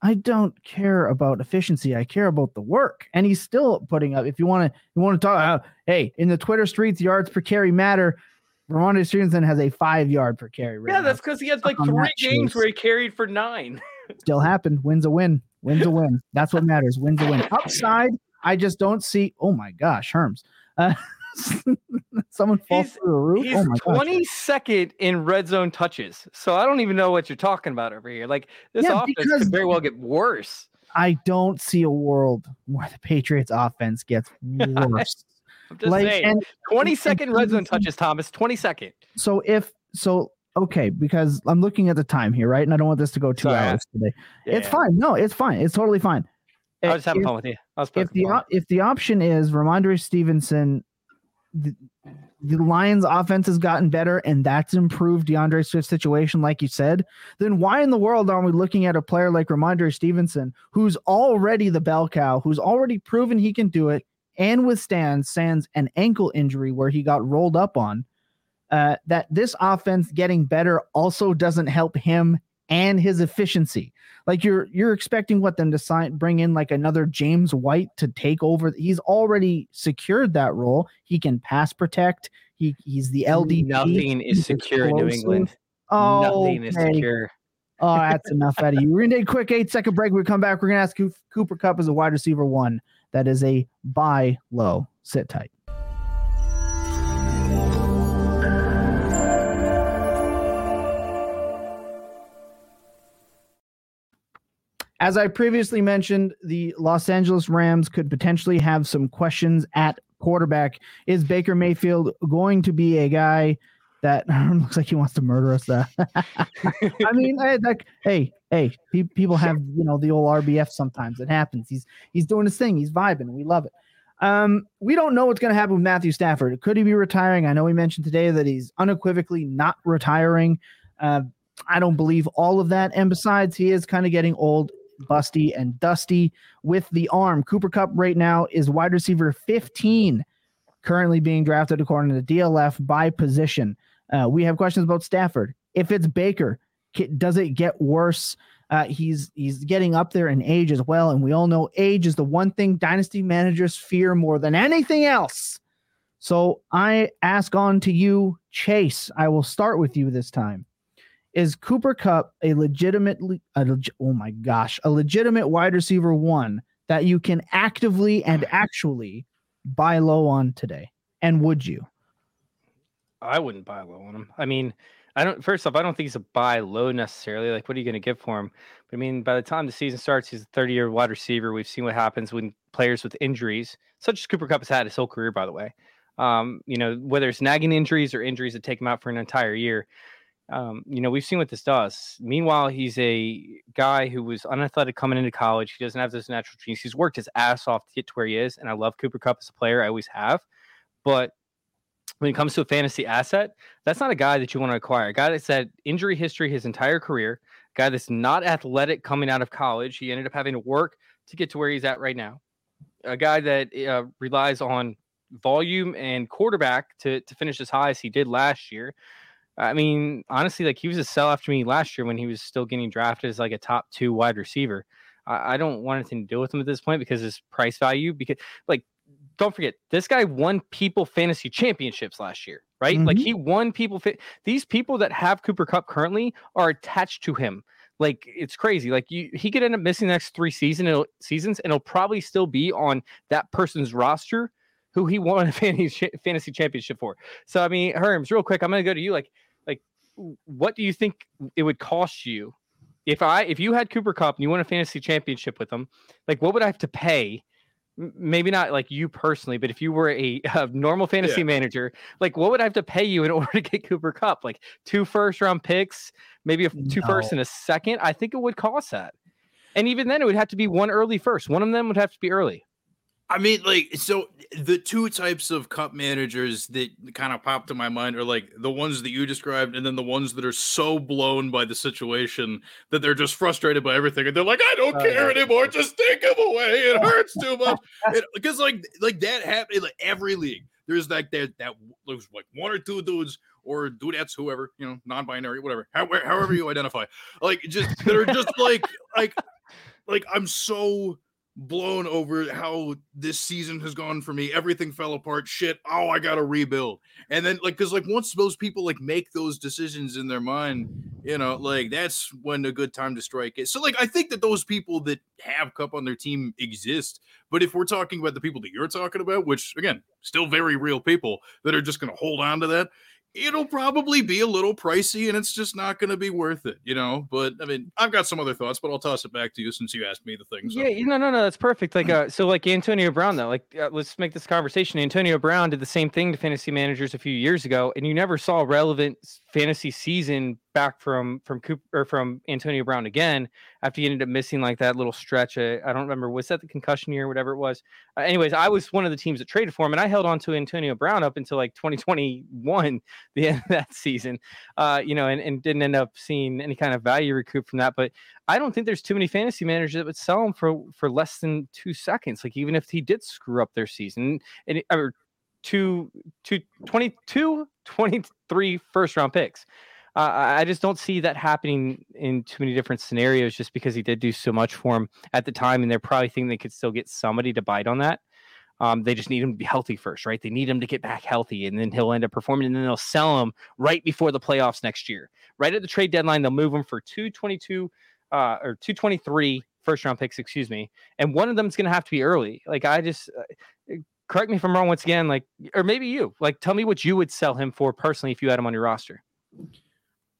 I don't care about efficiency. I care about the work, and he's still putting up. If you want to, you want to talk. Uh, hey, in the Twitter streets, yards per carry matter. Rhamondre Stevenson has a five yard per carry. Right yeah, that's because he had like three games where he carried for nine. Still happened. Wins a win. Wins a win. That's what matters. Wins a win. Upside, I just don't see. Oh my gosh, Herms. Uh, Someone falls he's, through the roof. He's oh 22nd in red zone touches. So I don't even know what you're talking about over here. Like this yeah, offense could very well get worse. I don't see a world where the Patriots offense gets worse. I'm just like, saying, and, 22nd and, red zone touches, Thomas. 22nd. So if so okay because I'm looking at the time here, right? And I don't want this to go two Sorry, hours today. Yeah, it's yeah. fine. No, it's fine. It's totally fine. I was having if, fun with you. if the if the option is Rhamondre Stevenson, the, the Lions' offense has gotten better, and that's improved D'Andre Swift's situation, like you said. Then why in the world aren't we looking at a player like Rhamondre Stevenson, who's already the bell cow, who's already proven he can do it, and withstand sans an ankle injury where he got rolled up on? Uh, that this offense getting better also doesn't help him and his efficiency. Like you're you're expecting what them to sign bring in like another James White to take over. He's already secured that role. He can pass protect. He he's the LD. Nothing is secure in New England. Oh, nothing okay. is secure. Oh, that's enough out of you. We're gonna take a quick eight second break. We come back. We're gonna ask Cooper Kupp as a wide receiver one. That is a buy low. Sit tight. As I previously mentioned, the Los Angeles Rams could potentially have some questions at quarterback. Is Baker Mayfield going to be a guy that looks like he wants to murder us? I mean, hey, that, hey, hey, people have you know the old RBF. Sometimes it happens. He's he's doing his thing. He's vibing. We love it. Um, we don't know what's going to happen with Matthew Stafford. Could he be retiring? I know we mentioned today that he's unequivocally not retiring. Uh, I don't believe all of that. And besides, he is kind of getting old busty and dusty with the arm. Cooper Kupp right now is wide receiver 15, currently being drafted according to DLF by position. Uh, we have questions about Stafford. If it's Baker, does it get worse? Uh, he's he's getting up there in age as well, and we all know age is the one thing dynasty managers fear more than anything else. So I ask on to you, Chase. I will start with you this time is Cooper Kupp a legitimately a, oh my gosh, a legitimate wide receiver one that you can actively and actually buy low on today? And would you? I wouldn't buy low on him. I mean, I don't first off, I don't think he's a buy low necessarily. Like, what are you going to get for him? But I mean, by the time the season starts, he's a 30 year wide receiver. We've seen what happens when players with injuries, such as Cooper Kupp has had his whole career, by the way. Um, you know, whether it's nagging injuries or injuries that take him out for an entire year, um, you know, we've seen what this does. Meanwhile, he's a guy who was unathletic coming into college. He doesn't have those natural genes. He's worked his ass off to get to where he is. And I love Cooper Kupp as a player. I always have. But when it comes to a fantasy asset, that's not a guy that you want to acquire. A guy that's had injury history his entire career, a guy that's not athletic coming out of college. He ended up having to work to get to where he's at right now. A guy that uh, relies on volume and quarterback to, to finish as high as he did last year. I mean, honestly, like he was a sell after me last year when he was still getting drafted as like a top two wide receiver. I, I don't want anything to do with him at this point because his price value. Because like, don't forget, this guy won people fantasy championships last year, right? Mm-hmm. Like he won people. Fa- These people that have Cooper Kupp currently are attached to him. Like it's crazy. Like you, he could end up missing the next three season seasons, and he'll probably still be on that person's roster who he won a fantasy fantasy championship for. So I mean, Herms, real quick, I'm gonna go to you. Like, like, what do you think it would cost you if I if you had Cooper Kupp and you won a fantasy championship with him? Like, what would I have to pay? Maybe not like you personally, but if you were a, a normal fantasy yeah. manager, like what would I have to pay you in order to get Cooper Kupp? Like two first round picks, maybe a two no. first and a second. I think it would cost that. And even then, it would have to be one early first. One of them would have to be early. I mean, like, so the two types of Kupp managers that kind of popped to my mind are like the ones that you described, and then the ones that are so blown by the situation that they're just frustrated by everything, and they're like, "I don't oh, care anymore. Just take him away. It hurts too much." Because like, like that happened like every league. There's like that that looks like one or two dudes or dudettes, whoever you know, non-binary, whatever, however, however you identify, like just they're just like like like I'm so blown over how this season has gone for me. Everything fell apart. Shit. Oh, I gotta rebuild. And then like because like once those people like make those decisions in their mind, you know, like that's when a good time to strike is. So like I think that those people that have Kupp on their team exist. But if we're talking about the people that you're talking about, which again, still very real people that are just gonna hold on to that, it'll probably be a little pricey and it's just not going to be worth it, you know. But I mean, I've got some other thoughts, but I'll toss it back to you since you asked me the things. So. Yeah, no, no, no, that's perfect. Like, uh, so like Antonio Brown, though, like, uh, let's make this conversation. Antonio Brown did the same thing to fantasy managers a few years ago, and you never saw relevant fantasy season back from from Cooper or from Antonio Brown again after he ended up missing like that little stretch. Uh, I don't remember was that the concussion year, or whatever it was. Uh, anyways, I was one of the teams that traded for him, and I held on to Antonio Brown up until like 2021, the end of that season. Uh, you know, and, and didn't end up seeing any kind of value recoup from that. But I don't think there's too many fantasy managers that would sell him for for less than two seconds. Like even if he did screw up their season, and or two, two, 22, 23 first round picks. Uh, I just don't see that happening in too many different scenarios just because he did do so much for him at the time. And they're probably thinking they could still get somebody to bite on that. Um, they just need him to be healthy first, right? They need him to get back healthy, and then he'll end up performing, and then they'll sell him right before the playoffs next year. Right at the trade deadline, they'll move him for 222 uh, or 223 first round picks, excuse me. And one of them is going to have to be early. Like, I just, uh, correct me if I'm wrong once again, like, or maybe you, like, tell me what you would sell him for personally if you had him on your roster.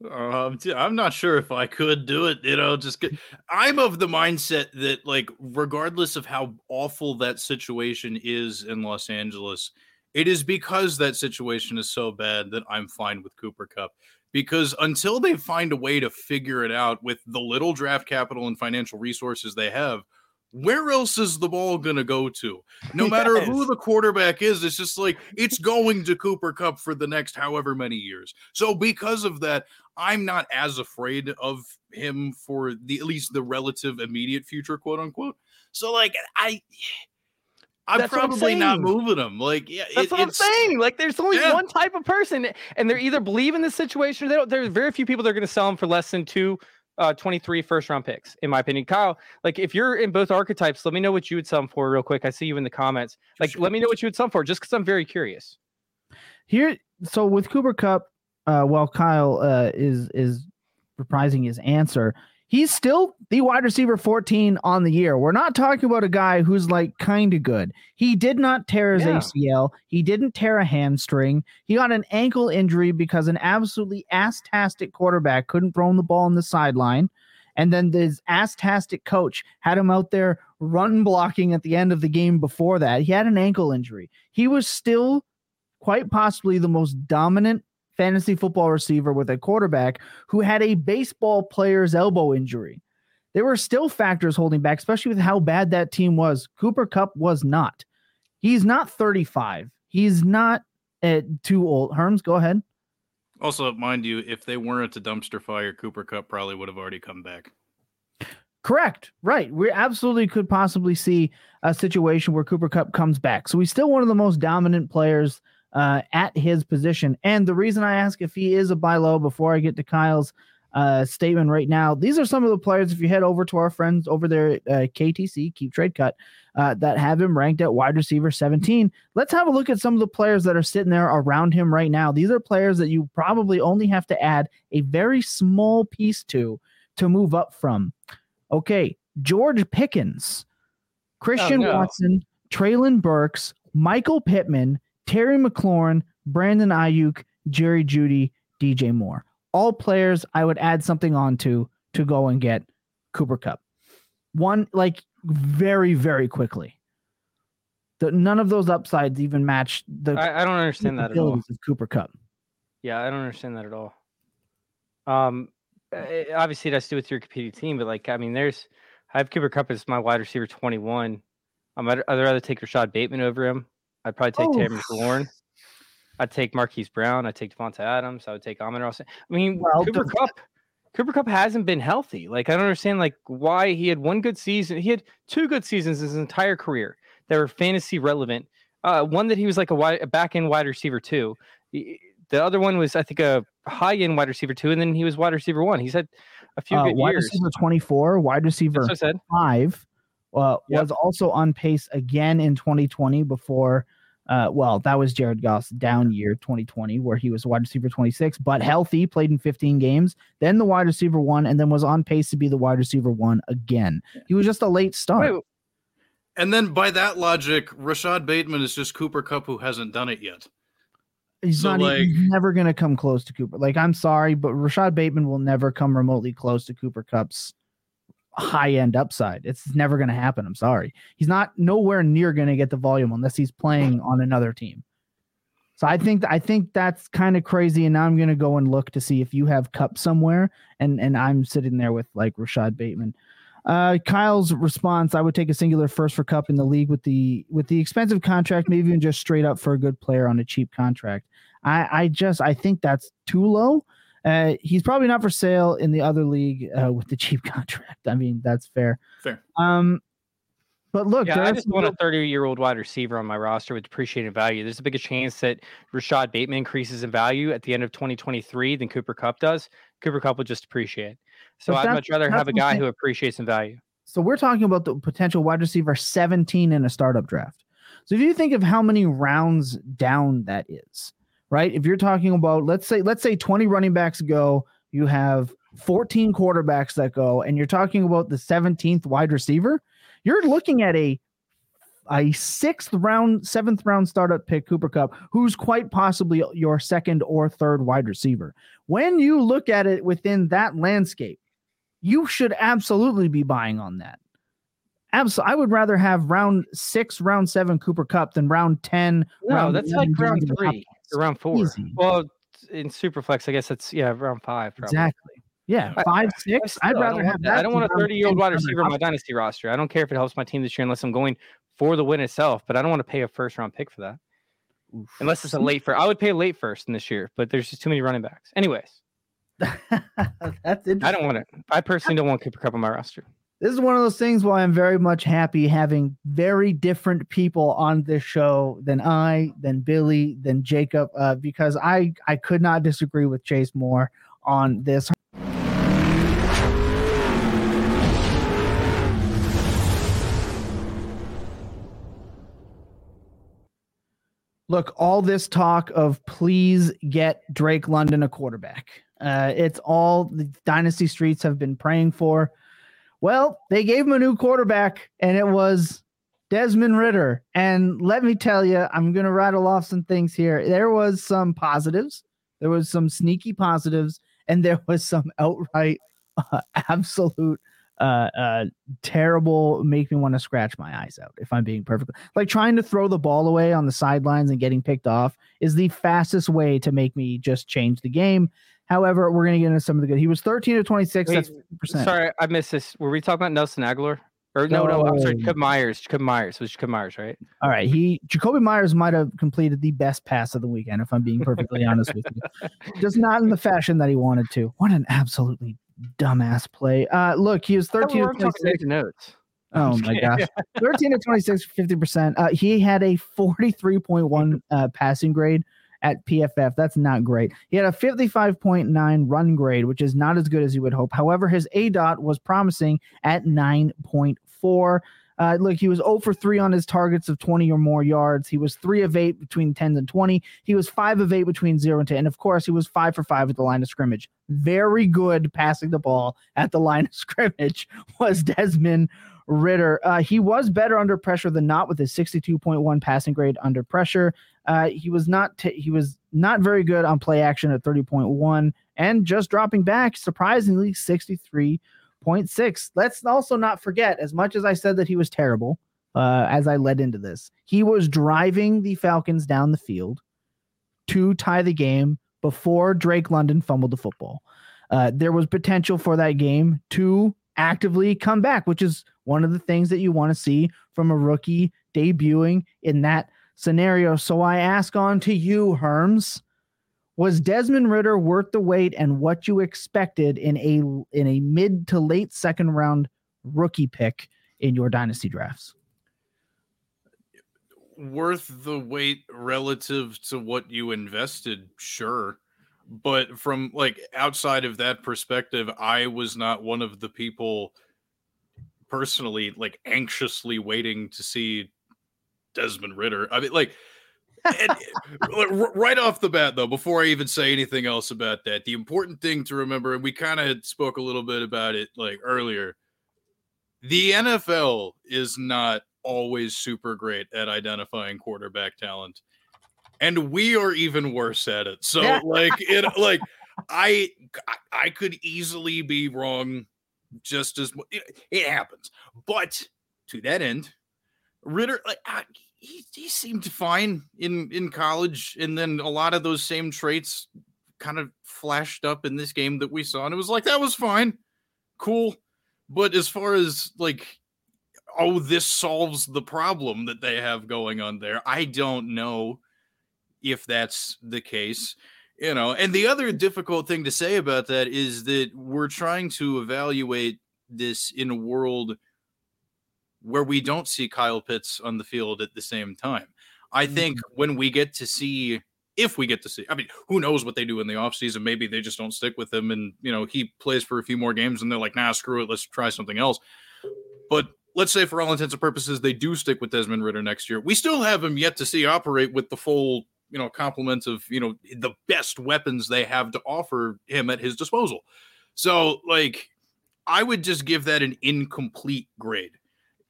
Um, I'm not sure if I could do it. You know, just get, I'm of the mindset that, like, regardless of how awful that situation is in Los Angeles, it is because that situation is so bad that I'm fine with Cooper Kupp. Because until they find a way to figure it out with the little draft capital and financial resources they have, where else is the ball going to go to? No matter yes. who the quarterback is, it's just like it's going to Cooper Kupp for the next however many years. So because of that, I'm not as afraid of him for the at least the relative immediate future, quote unquote. So like I I'm that's probably I'm not moving him. Like, yeah, that's it, what I'm saying. Like, there's only yeah. one type of person, and they're either believe in the situation. or They don't. There's very few people that are going to sell them for less than two uh, 23 first round picks, in my opinion. Kyle, like if you're in both archetypes, let me know what you would sell for real quick. I see you in the comments. Like, let me know what you would sell for, just because I'm very curious. Here, so with Cooper Kupp, uh, well, Kyle uh, is is reprising his answer he's still the wide receiver 14 on the year. We're not talking about a guy who's like kind of good. He did not tear his yeah. ACL. He didn't tear a hamstring. He got an ankle injury because an absolutely ass-tastic quarterback couldn't throw him the ball on the sideline. And then this ass-tastic coach had him out there run blocking at the end of the game before that. He had an ankle injury. He was still quite possibly the most dominant fantasy football receiver with a quarterback who had a baseball player's elbow injury. There were still factors holding back, especially with how bad that team was. Cooper Kupp was not. He's not 35. He's not uh, too old. Herms, go ahead. Also, mind you, if they weren't a dumpster fire, Cooper Kupp probably would have already come back. Correct. Right. We absolutely could possibly see a situation where Cooper Kupp comes back. So he's still one of the most dominant players uh, at his position. And the reason I ask if he is a buy low before I get to Kyle's uh, statement right now, these are some of the players. If you head over to our friends over there at uh, KTC, Keep Trade Cut, uh, that have him ranked at wide receiver 17. Let's have a look at some of the players that are sitting there around him right now. These are players that you probably only have to add a very small piece to to move up from. Okay, George Pickens, Christian oh, no. Watson, Treylon Burks, Michael Pittman, Terry McLaurin, Brandon Aiyuk, Jerry Jeudy, DJ Moore. All players I would add something on to to go and get Cooper Kupp. One like very very quickly. The, none of those upsides even match the. I, I don't understand that at all. Of Cooper Kupp. Yeah, I don't understand that at all. Um, eh, obviously it has to do with your competing team, but like I mean, there's I have Cooper Kupp as my wide receiver 21. Um, I'd, I'd rather take Rashod Bateman over him. I'd probably take oh. Terry McLaurin. I'd take Marquise Brown. I'd take Davante Adams. I would take Amon Ross. I mean, well, Cooper Kupp. Cooper Kupp hasn't been healthy. Like I don't understand like why he had one good season. He had two good seasons his entire career that were fantasy relevant. Uh, one that he was like a, wide, a back end wide receiver too. The other one was I think a high end wide receiver two, and then he was wide receiver one. He's had a few uh, good wide years. receiver twenty four, wide receiver five uh, yep. was also on pace again in 2020 before. Uh, well, that was Jared Goff's down year 2020, where he was wide receiver 26, but healthy, played in 15 games, then the wide receiver one, and then was on pace to be the wide receiver one again. He was just a late start. Wait, and then by that logic, Rashod Bateman is just Cooper Kupp who hasn't done it yet. He's so not like, he's never going to come close to Cooper. Like, I'm sorry, but Rashod Bateman will never come remotely close to Cooper Kupp's high end upside. It's never going to happen. I'm sorry. He's not nowhere near going to get the volume unless he's playing on another team. So I think I think that's kind of crazy. And now I'm going to go and look to see if you have Kupp somewhere, and and I'm sitting there with like Rashod Bateman. Uh, Kyle's response: I would take a singular first for Kupp in the league with the with the expensive contract, maybe even just straight up for a good player on a cheap contract. I I just I think that's too low. Uh, he's probably not for sale in the other league uh, with the cheap contract. I mean, that's fair. Fair. Um, but look, yeah, I just want a 30 year old wide receiver on my roster with depreciated value. There's a bigger chance that Rashod Bateman increases in value at the end of 2023 than Cooper Kupp does. Cooper Kupp will just appreciate. So I'd much rather have a guy who appreciates in value. So we're talking about the potential wide receiver 17 in a startup draft. So if you think of how many rounds down that is, right? If you're talking about let's say let's say 20 running backs go, you have 14 quarterbacks that go, and you're talking about the 17th wide receiver, you're looking at a a sixth round, seventh round startup pick, Cooper Kupp, who's quite possibly your second or third wide receiver. When you look at it within that landscape, you should absolutely be buying on that. Absolutely. I would rather have round six, round seven Cooper Kupp than round 10. No, round that's like round three round four. Easy. Well, in Superflex, I guess it's, yeah, round five. Probably. Exactly. Yeah, five, six. I, would rather have that. I don't want a 30 year old wide receiver on my dynasty roster. I don't care if it helps my team this year unless I'm going for the win itself, but I don't want to pay a first round pick for that. Oof. Unless it's a late first. I would pay late first in this year, but there's just too many running backs. Anyways. That's interesting. I don't want it. I personally don't want Cooper Kupp on my roster. This is one of those things why I'm very much happy having very different people on this show than I, than Billy, than Jakob, uh, because I I could not disagree with Chase more on this. Look, all this talk of please get Drake London a quarterback. Uh, it's all the dynasty streets have been praying for. Well, they gave him a new quarterback, and it was Desmond Ridder. And let me tell you, I'm going to rattle off some things here. There was some positives, there was some sneaky positives, and there was some outright uh, absolute uh, uh, terrible, make me want to scratch my eyes out. If I'm being perfectly like trying to throw the ball away on the sidelines and getting picked off is the fastest way to make me just change the game. However, we're going to get into some of the good. He was 13 to 26. Wait, that's percent. Sorry, I missed this. Were we talking about Nelson Agholor? Or no, no, no I'm sorry, Jakob Myers. Jakob Myers was Jakob Meyers, right? All right. He Jakobi Meyers might have completed the best pass of the weekend, if I'm being perfectly honest with you. Just not in the fashion that he wanted to. What an absolutely dumbass play. Uh look, he was 13 to 26. Notes. Oh my gosh. 13 to 26, 50%. Uh, he had a 43.1 uh, passing grade at PFF. That's not great. He had a 55.9 run grade, which is not as good as you would hope. However, his aDOT was promising at 9.4. Uh, look, he was 0 for 3 on his targets of 20 or more yards. He was 3 of 8 between 10 and 20. He was 5 of 8 between 0 and 10. And of course, he was 5 for 5 at the line of scrimmage. Very good passing the ball at the line of scrimmage was Desmond Ridder. Uh, he was better under pressure than not with his 62.1 passing grade under pressure. Uh, he was not t- he was not very good on play action at 30.1 and just dropping back surprisingly 63.6. Let's also not forget as much as I said that he was terrible uh, as I led into this. He was driving the Falcons down the field to tie the game before Drake London fumbled the football. Uh, there was potential for that game to actively come back, which is one of the things that you want to see from a rookie debuting in that scenario. So I ask on to you, Herms. Was Desmond Ridder worth the wait and what you expected in a in a mid to late second round rookie pick in your dynasty drafts? Worth the wait relative to what you invested, sure. But from like outside of that perspective, I was not one of the people personally like anxiously waiting to see Desmond Ridder. I mean, like, Uh, right off the bat, though, before I even say anything else about that, the important thing to remember, and we kind of spoke a little bit about it like earlier, the NFL is not always super great at identifying quarterback talent. and we are even worse at it. So like it like I I could easily be wrong just as it, it happens. But to that end, Ridder, like I, he, he seemed fine in in college and then a lot of those same traits kind of flashed up in this game that we saw and it was like that was fine. Cool. But as far as like oh this solves the problem that they have going on there, I don't know if that's the case you know and the other difficult thing to say about that is that we're trying to evaluate this in a world where we don't see Kyle Pitts on the field at the same time. I think mm-hmm. when we get to see if we get to see, I mean, who knows what they do in the offseason? Maybe they just don't stick with him and, you know, he plays for a few more games and they're like, nah, screw it, let's try something else. But let's say, for all intents and purposes, they do stick with Desmond Ridder next year. We still have him yet to see operate with the full you know complement of you know the best weapons they have to offer him at his disposal. So like I would just give that an incomplete grade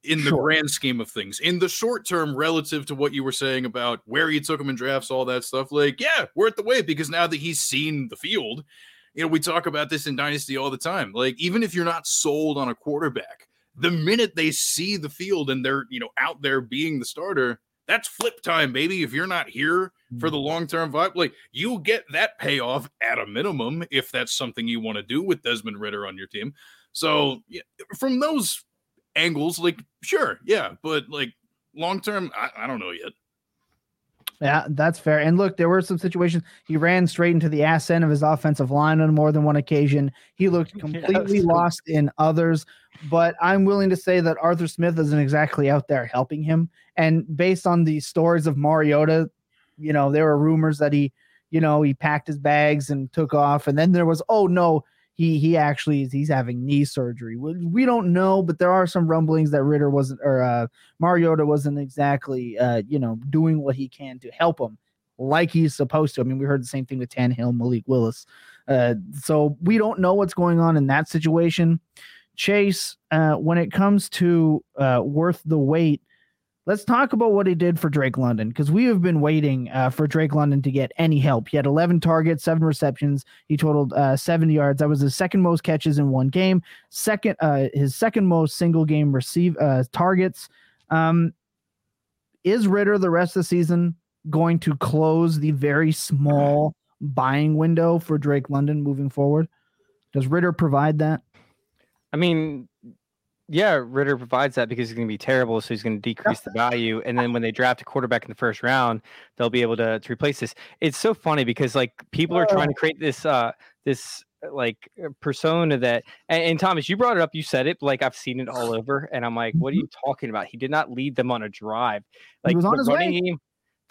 in the sure. grand scheme of things. In the short term, relative to what you were saying about where you took him in drafts, all that stuff, like, yeah, we're at the way because now that he's seen the field, you know, we talk about this in Dynasty all the time. Like, even if you're not sold on a quarterback, the minute they see the field and they're, you know, out there being the starter, that's flip time, baby. If you're not here for the mm. long term vibe, like you'll get that payoff at a minimum if that's something you want to do with Desmond Ridder on your team. So yeah, from those angles, like sure, yeah, but like long term, I, I don't know yet. Yeah, that's fair. And look, there were some situations he ran straight into the ass end of his offensive line on more than one occasion. He looked completely yes. lost in others, but I'm willing to say that Arthur Smith isn't exactly out there helping him. And based on the stories of Mariota, you know, there were rumors that he, you know, he packed his bags and took off. And then there was, oh no, he he actually is he's having knee surgery. We, don't know, but there are some rumblings that Ridder wasn't or uh, Mariota wasn't exactly uh, you know doing what he can to help him like he's supposed to. I mean, we heard the same thing with Tannehill, Malik Willis. Uh, so we don't know what's going on in that situation. Chase, uh, when it comes to uh, worth the wait, Let's talk about what he did for Drake London because we have been waiting uh, for Drake London to get any help. He had 11 targets, seven receptions. He totaled uh, 70 yards. That was his second most catches in one game. Second, uh, his second most single game receive uh, targets. Um, is Ridder the rest of the season going to close the very small buying window for Drake London moving forward? Does Ridder provide that? I mean, yeah, Ridder provides that because he's going to be terrible, so he's going to decrease the value. And then when they draft a quarterback in the first round, they'll be able to, to replace this. It's so funny because like people are trying to create this uh this uh, like uh, persona that and, and, Thomas, you brought it up, you said it, like I've seen it all over, and I'm like, what are you mm-hmm. talking about? He did not lead them on a drive. Like the running way. game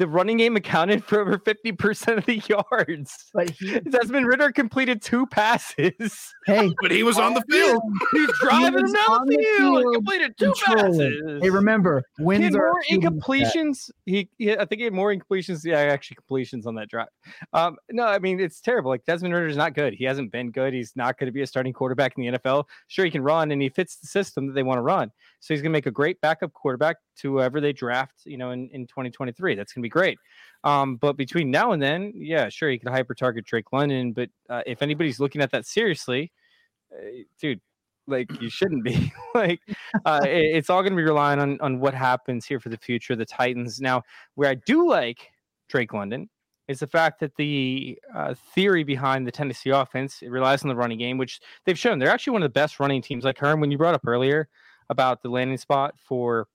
the running game accounted for over 50% of the yards. But he, Desmond Ridder completed two passes. Hey, but he was on the field. He's driving he down the field. He completed two passes. Hey, remember, wins he had more incompletions. He, he, I think he had more incompletions. Yeah, actually completions on that drive. Um, no, I mean it's terrible. Like Desmond Ridder is not good. He hasn't been good. He's not going to be a starting quarterback in the NFL. Sure, he can run and he fits the system that they want to run. So he's going to make a great backup quarterback to whoever they draft, you know, in, in 2023. That's going to be great. Um, but between now and then, yeah, sure, he could hyper target Drake London. But uh, if anybody's looking at that seriously, uh, dude, like you shouldn't be. like uh, it, it's all going to be relying on on what happens here for the future. The Titans. Now, where I do like Drake London is the fact that the uh, theory behind the Tennessee offense it relies on the running game, which they've shown they're actually one of the best running teams. Like Herm, when you brought up earlier about the landing spot for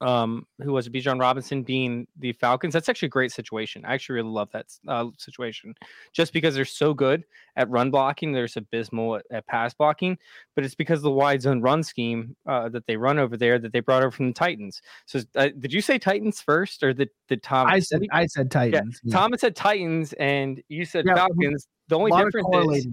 um, who was it, Bijan Robinson being the Falcons. That's actually a great situation. I actually really love that uh, situation just because they're so good at run blocking. They're abysmal at, at, pass blocking, but it's because of the wide zone run scheme uh, that they run over there that they brought over from the Titans. So uh, did you say Titans first or the, did Tom? I said, I said Titans. Yeah. yeah. Thomas said Titans and you said yeah, Falcons. The only difference is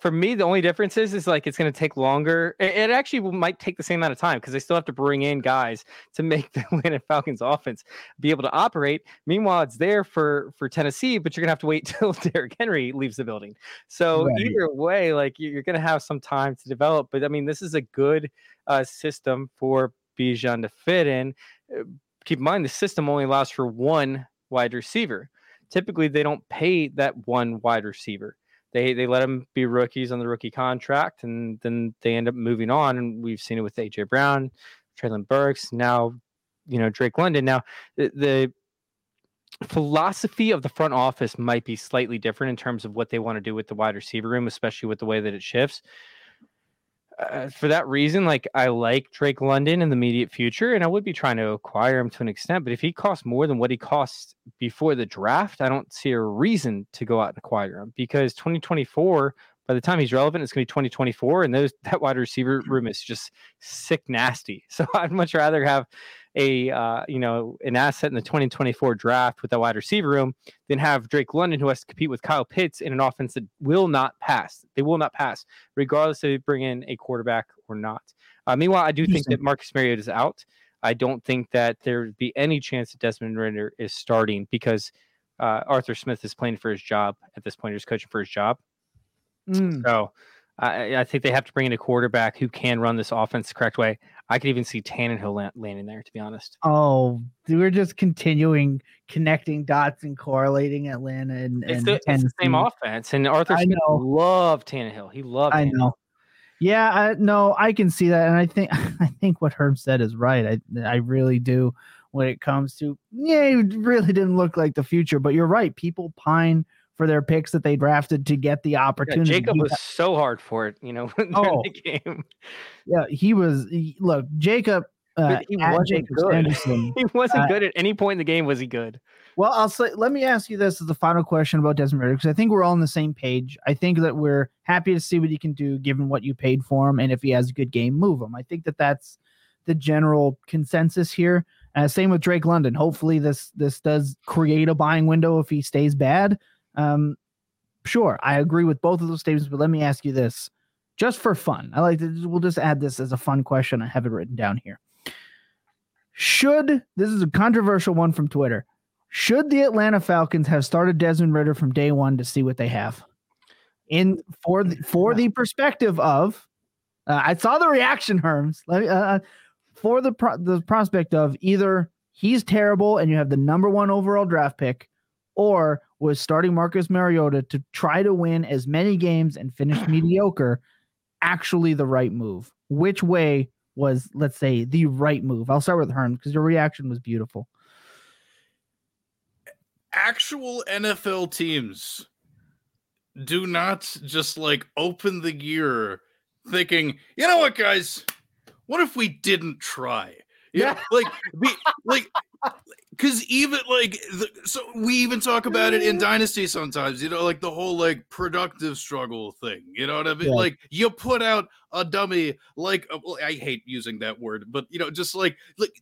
for me, the only difference is, is like it's going to take longer. It, it, actually might take the same amount of time because they still have to bring in guys to make the Atlanta Falcons offense be able to operate. Meanwhile, it's there for for Tennessee, but you're going to have to wait till Derrick Henry leaves the building. So right. either way, like you're going to have some time to develop. But I mean, this is a good uh, system for Bijan to fit in. Uh, keep in mind, the system only allows for one wide receiver. Typically, they don't pay that one wide receiver. They they let them be rookies on the rookie contract, and then they end up moving on. And we've seen it with AJ Brown, Treylon Burks, now you know Drake London. Now the, the philosophy of the front office might be slightly different in terms of what they want to do with the wide receiver room, especially with the way that it shifts. Uh, for that reason, like I like Drake London in the immediate future, and I would be trying to acquire him to an extent. But if he costs more than what he costs before the draft, I don't see a reason to go out and acquire him because 2024, by the time he's relevant, it's going to be 2024, and those that wide receiver room is just sick nasty. So I'd much rather have a uh, you know an asset in the 2024 draft with that wide receiver room than have Drake London who has to compete with Kyle Pitts in an offense that will not pass. They will not pass, regardless if they bring in a quarterback or not. Uh, meanwhile, I do think that Marcus Mariota is out. I don't think that there would be any chance that Desmond Ridder is starting because uh, Arthur Smith is playing for his job at this point. He's coaching for his job. Mm. So I, I, think they have to bring in a quarterback who can run this offense the correct way. I could even see Tannehill landing there, to be honest. Oh, we're just continuing connecting dots and correlating Atlanta and, it's, the, it's the, same offense. And Arthur I Smith know. loved Tannehill. He loved. I Tannehill. know. Yeah, I, no, I can see that, and I think I think what Herm said is right. I I really do. When it comes to yeah, it really didn't look like the future, but you're right. People pine for their picks that they drafted to get the opportunity. Yeah, Jakob was so hard for it, you know, oh, the game. Yeah, he was. He, look, Jakob. Uh, he wasn't good. he wasn't uh, good at any point in the game. Was he good? Well, I'll say. Let me ask you this as the final question about Desmond Ridder because I think we're all on the same page. I think that we're happy to see what he can do given what you paid for him, and if he has a good game, move him. I think that that's the general consensus here. Uh, same with Drake London. Hopefully, this this does create a buying window if he stays bad. Um, sure, I agree with both of those statements, but let me ask you this just for fun. I like to, we'll just add this as a fun question. I have it written down here. Should this is a controversial one from Twitter? Should the Atlanta Falcons have started Desmond Ridder from day one to see what they have? In for the for the perspective of, uh, I saw the reaction, Herms. Uh, uh, for the pro- the prospect of either he's terrible and you have the number one overall draft pick, or was starting Marcus Mariota to try to win as many games and finish mediocre actually the right move? Which way was, let's say, the right move? I'll start with Hearn because your reaction was beautiful. Actual NFL teams do not just like open the gear thinking, you know what, guys? What if we didn't try? Yeah, like, be, like because even like the, so we even talk about it in dynasty sometimes you know like the whole like productive struggle thing you know what i mean yeah. like you put out a dummy like uh, well, i hate using that word but you know just like like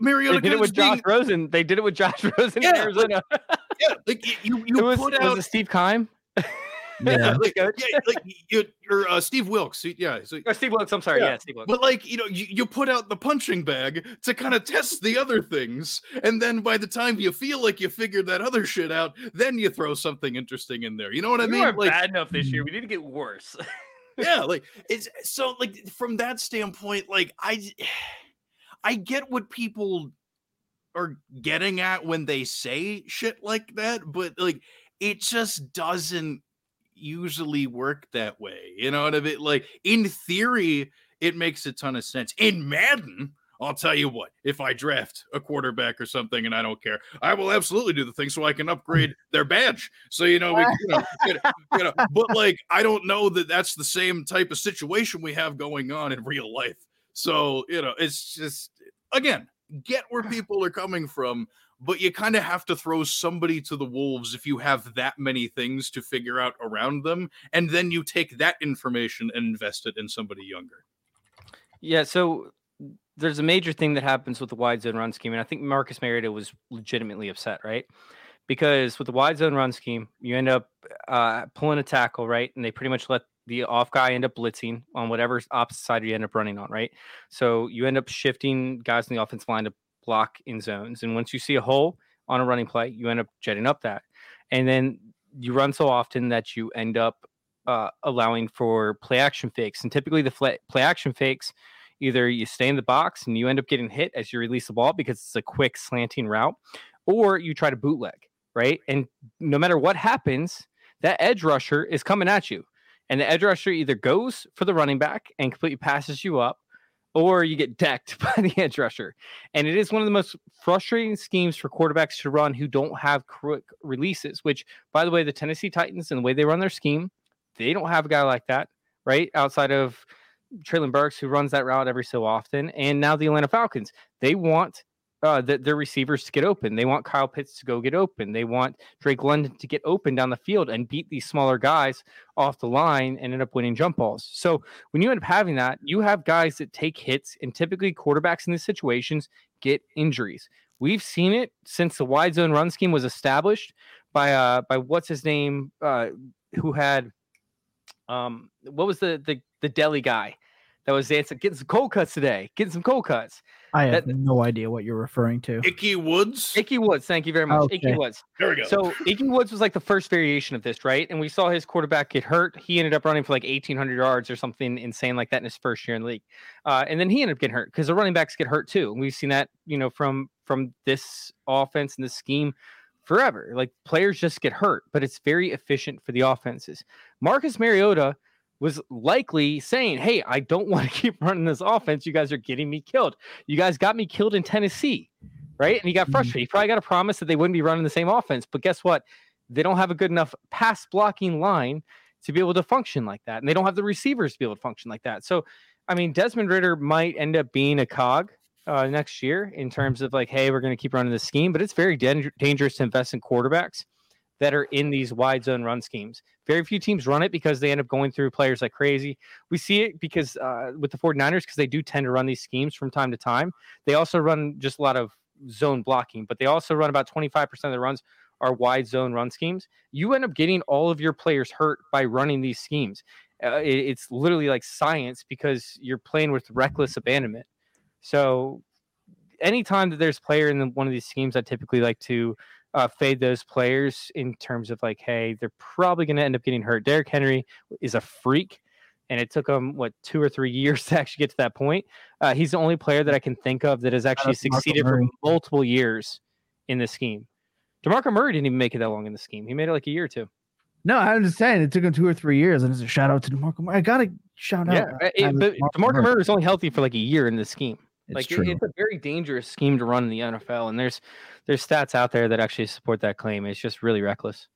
Mariota they did it with being, Josh Rosen. They did it with Josh Rosen yeah, in Arizona. Like, yeah, like you, you was, put out was Steve Keim. Yeah, like, yeah, like you, are uh, Steve Wilks. Yeah, so, oh, Steve Wilks. I'm sorry. Yeah. yeah, Steve Wilks. But like you know, you, you put out the punching bag to kind of test the other things, and then by the time you feel like you figured that other shit out, then you throw something interesting in there. You know what I mean? like bad enough this year. We need to get worse. yeah, like it's so like from that standpoint, like I, I get what people are getting at when they say shit like that, but like it just doesn't usually work that way. You know what I mean? Like in theory, it makes a ton of sense. In Madden, I'll tell you what, if I draft a quarterback or something and I don't care, I will absolutely do the thing so I can upgrade their badge. So, you know, we, you know, you know, you know, but like, I don't know that that's the same type of situation we have going on in real life. So, you know, it's just, again, get where people are coming from but you kind of have to throw somebody to the wolves if you have that many things to figure out around them and then you take that information and invest it in somebody younger yeah so there's a major thing that happens with the wide zone run scheme and i think marcus mariota was legitimately upset right because with the wide zone run scheme you end up uh, pulling a tackle right and they pretty much let the off guy end up blitzing on whatever opposite side you end up running on, right? So you end up shifting guys in the offensive line to block in zones. And once you see a hole on a running play, you end up jetting up that. And then you run so often that you end up uh, allowing for play action fakes. And typically, the play, play action fakes either you stay in the box and you end up getting hit as you release the ball because it's a quick slanting route, or you try to bootleg, right? And no matter what happens, that edge rusher is coming at you. And the edge rusher either goes for the running back and completely passes you up, or you get decked by the edge rusher. And it is one of the most frustrating schemes for quarterbacks to run who don't have quick releases, which, by the way, the Tennessee Titans and the way they run their scheme, they don't have a guy like that, right? Outside of Treylon Burks, who runs that route every so often. And now the Atlanta Falcons, they want uh, the, their receivers to get open. They want Kyle Pitts to go get open. They want Drake London to get open down the field and beat these smaller guys off the line and end up winning jump balls. So when you end up having that, you have guys that take hits, and typically quarterbacks in these situations get injuries. We've seen it since the wide zone run scheme was established by uh by what's his name uh who had um what was the the the deli guy that was dancing, getting some cold cuts today, getting some cold cuts. I have that, no idea what you're referring to. Ickey Woods. Ickey Woods. Thank you very much. Okay. Ickey Woods. There we go. So Ickey Woods was like the first variation of this, right? And we saw his quarterback get hurt. He ended up running for like 1,800 yards or something insane like that in his first year in the league. Uh, and then he ended up getting hurt because the running backs get hurt too. And we've seen that, you know, from from this offense and this scheme forever. Like players just get hurt, but it's very efficient for the offenses. Marcus Mariota was likely saying, Hey, I don't want to keep running this offense. You guys are getting me killed. You guys got me killed in Tennessee. Right. And he got mm-hmm. frustrated. He probably got a promise that they wouldn't be running the same offense. But guess what? They don't have a good enough pass blocking line to be able to function like that. And they don't have the receivers to be able to function like that. So, I mean, Desmond Ridder might end up being a cog uh, next year in terms of like, hey, we're going to keep running this scheme, but it's very dan- dangerous to invest in quarterbacks that are in these wide zone run schemes. Very few teams run it because they end up going through players like crazy. We see it because uh, with the 49ers, because they do tend to run these schemes from time to time. They also run just a lot of zone blocking, but they also run about 25% of the runs are wide zone run schemes. You end up getting all of your players hurt by running these schemes. Uh, it, it's literally like science because you're playing with reckless abandonment. So anytime that there's player in the, one of these schemes, I typically like to uh, fade those players in terms of like, hey, they're probably going to end up getting hurt. Derrick Henry is a freak, and it took him what two or three years to actually get to that point. Uh, he's the only player that I can think of that has actually succeeded for multiple years in the scheme. DeMarco Murray didn't even make it that long in the scheme. He made it like a year or two. No, I'm just saying it took him two or three years, and it's a shout out to DeMarco Murray. I gotta shout out. Yeah, it, but DeMarco. Murray was only healthy for like a year in the scheme. It's like it, it's a very dangerous scheme to run in the NFL, and there's there's stats out there that actually support that claim. It's just really reckless.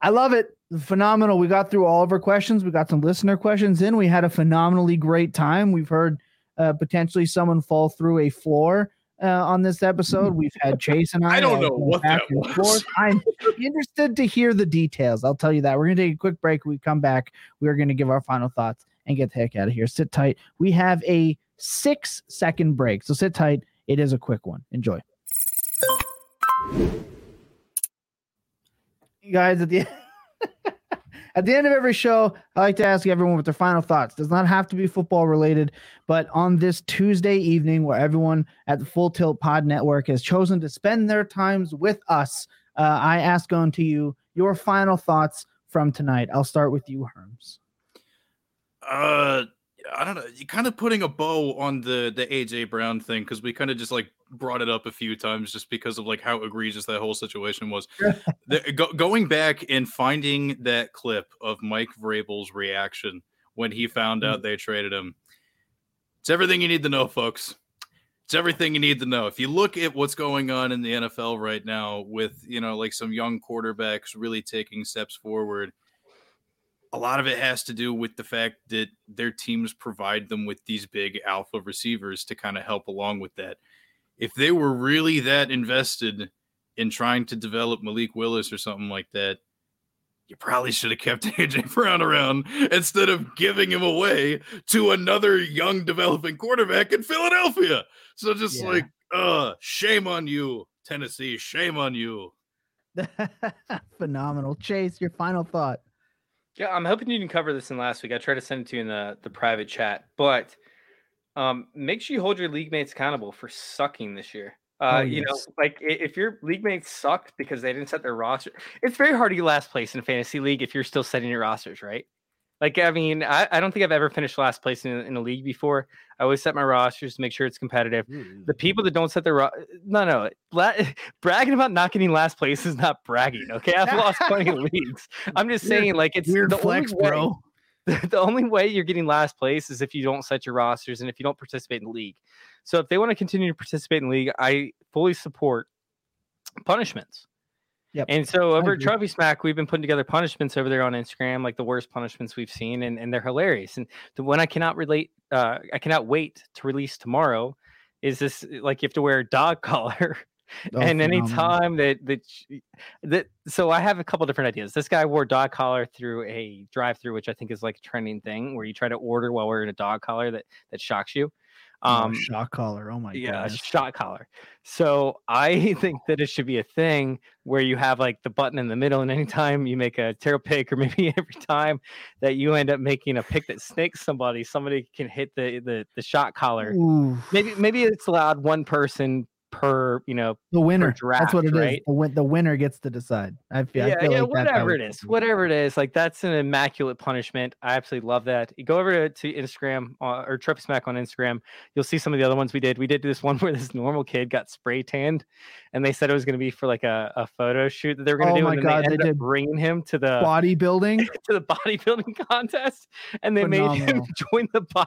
I love it. Phenomenal. We got through all of our questions. We got some listener questions in. We had a phenomenally great time. We've heard uh, potentially someone fall through a floor uh, on this episode. We've had Chase and I. I don't know what that was. I'm interested to hear the details. I'll tell you that. We're going to take a quick break. We come back. We're going to give our final thoughts and get the heck out of here. Sit tight. We have a six second break. So sit tight. It is a quick one. Enjoy. You guys, at the at the end of every show, I like to ask everyone what their final thoughts. Does not have to be football related, but on this Tuesday evening, where everyone at the Full Tilt Pod Network has chosen to spend their times with us, uh, I ask on to you your final thoughts from tonight. I'll start with you, Herms. Uh, I don't know. You kind of putting a bow on the the AJ Brown thing because we kind of just like brought it up a few times just because of like how egregious that whole situation was. the, go, going back and finding that clip of Mike Vrabel's reaction when he found mm. out they traded him. It's everything you need to know, folks. It's everything you need to know. If you look at what's going on in the NFL right now with, you know, like some young quarterbacks really taking steps forward, a lot of it has to do with the fact that their teams provide them with these big alpha receivers to kind of help along with that. If they were really that invested in trying to develop Malik Willis or something like that, you probably should have kept AJ Brown around instead of giving him away to another young developing quarterback in Philadelphia. So just yeah. like, uh, shame on you, Tennessee. Shame on you. Phenomenal. Chase, your final thought. Yeah, I'm hoping you didn't cover this in last week. I tried to send it to you in the, the private chat, but um, make sure you hold your league mates accountable for sucking this year. Uh, oh, yes. You know, like if your league mates sucked because they didn't set their roster, it's very hard to get last place in a fantasy league if you're still setting your rosters, right? Like, I mean, I, I don't think I've ever finished last place in, in a league before. I always set my rosters to make sure it's competitive. The people that don't set their ro- no, no, la- bragging about not getting last place is not bragging. Okay, I've lost plenty of leagues. I'm just saying, like, it's Weird the flex, only way, bro. The only way you're getting last place is if you don't set your rosters and if you don't participate in the league. So if they want to continue to participate in the league, I fully support punishments. Yep. And so over at. Trophy Smack, we've been putting together punishments over there on Instagram, like the worst punishments we've seen, and, and they're hilarious. And the one I cannot relate, uh, I cannot wait to release tomorrow is this like you have to wear a dog collar. Oh, and phenomenal. anytime that that that so I have a couple different ideas. This guy wore dog collar through a drive-through, which I think is like a trending thing where you try to order while wearing a dog collar that that shocks you. Oh, Um, shock collar. Oh my god. yeah, god. shot collar. So I think that it should be a thing where you have like the button in the middle, and anytime you make a tail pick, or maybe every time that you end up making a pick that snakes somebody, somebody can hit the the, the shot collar. Ooh, Maybe maybe it's allowed one person per you know the winner. draft, That's what it is. right? The, win- the winner gets to decide. I feel. yeah, I feel yeah, like whatever it should whatever it is, like that's an immaculate punishment. I absolutely love that. You go over to, to Instagram uh, or Trophy Smack on Instagram, you'll see some of the other ones we did. We did this one where this normal kid got spray tanned, and they said it was going to be for like a, a photo shoot that they were going to Oh do, my and God, they they did. bringing him to the Bodybuilding. to the bodybuilding contest, and they made him join the. Bo-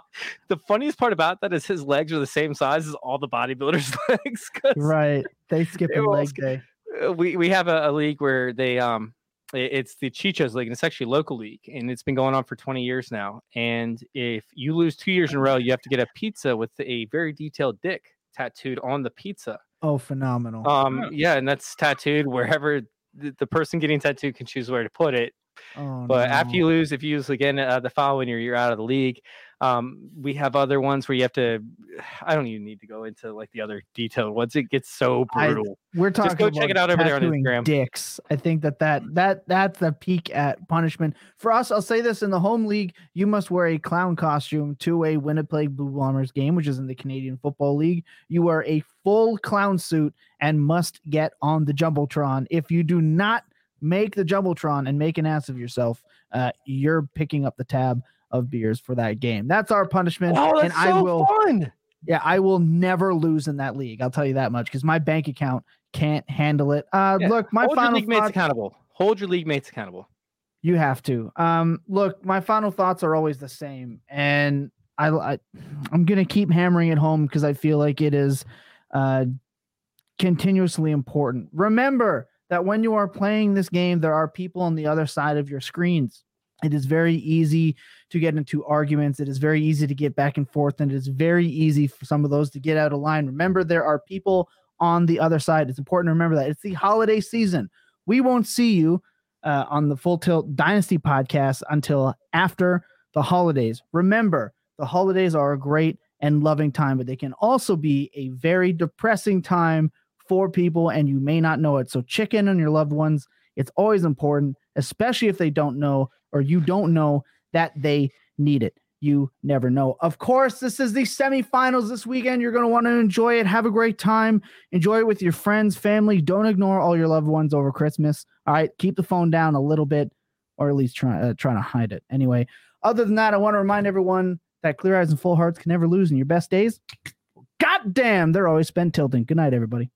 the funniest part about that is his legs are the same size as all the bodybuilders' legs. 'Cause right. They skip They a leg day. uh, we we have a, a league where they um i- it's the Chichos League and it's actually a local league and it's been going on for 20 years now. And if you lose two years in a row, you have to get a pizza with a very detailed dick tattooed on the pizza. Oh, phenomenal. Um Oh. yeah, and that's tattooed wherever the, the person getting tattooed can choose where to put it. oh, But no. after you lose, if you lose again uh, the following year, you're out of the league. Um, we have other ones where you have to. I don't even need to go into like the other detailed ones. It gets so I- brutal. we're talking just go check it out over there on Instagram. Dicks. I think that that that that's the peak at punishment for us. I'll say this: in the home league, you must wear a clown costume to a Winnipeg Blue Bombers game, which is in the Canadian Football League. You wear a full clown suit and must get on the jumbotron. If you do not make the jumbotron and make an ass of yourself, uh, you're picking up the tab of beers for that game. That's our punishment, Oh, and that's I so will. fun. Yeah, I will never lose in that league. I'll tell you that much because my bank account can't handle it. Uh, Yeah, look, my Hold your final league mates thoughts. accountable. Hold your league mates accountable. You have to. Um, look, my final thoughts are always the same, and I, I I'm gonna keep hammering it home because I feel like it is, uh, continuously important. Remember that when you are playing this game, there are people on the other side of your screens. It is very easy to get into arguments. It is very easy to get back and forth, and it is very easy for some of those to get out of line. Remember, there are people on the other side. It's important to remember that it's the holiday season. We won't see you uh, on the Full Tilt Dynasty podcast until after the holidays. Remember, the holidays are a great and loving time, but they can also be a very depressing time for people, and you may not know it. So, check in on your loved ones. It's always important, especially if they don't know or you don't know that they need it. You never know. Of course, this is the semifinals this weekend. You're going to want to enjoy it. Have a great time. Enjoy it with your friends, family. Don't ignore all your loved ones over Christmas. All right, keep the phone down a little bit, or at least try uh, trying to hide it. Anyway, other than that, I want to remind everyone that clear eyes and full hearts can never lose in your best days. God damn, they're always spent tilting. Good night, everybody.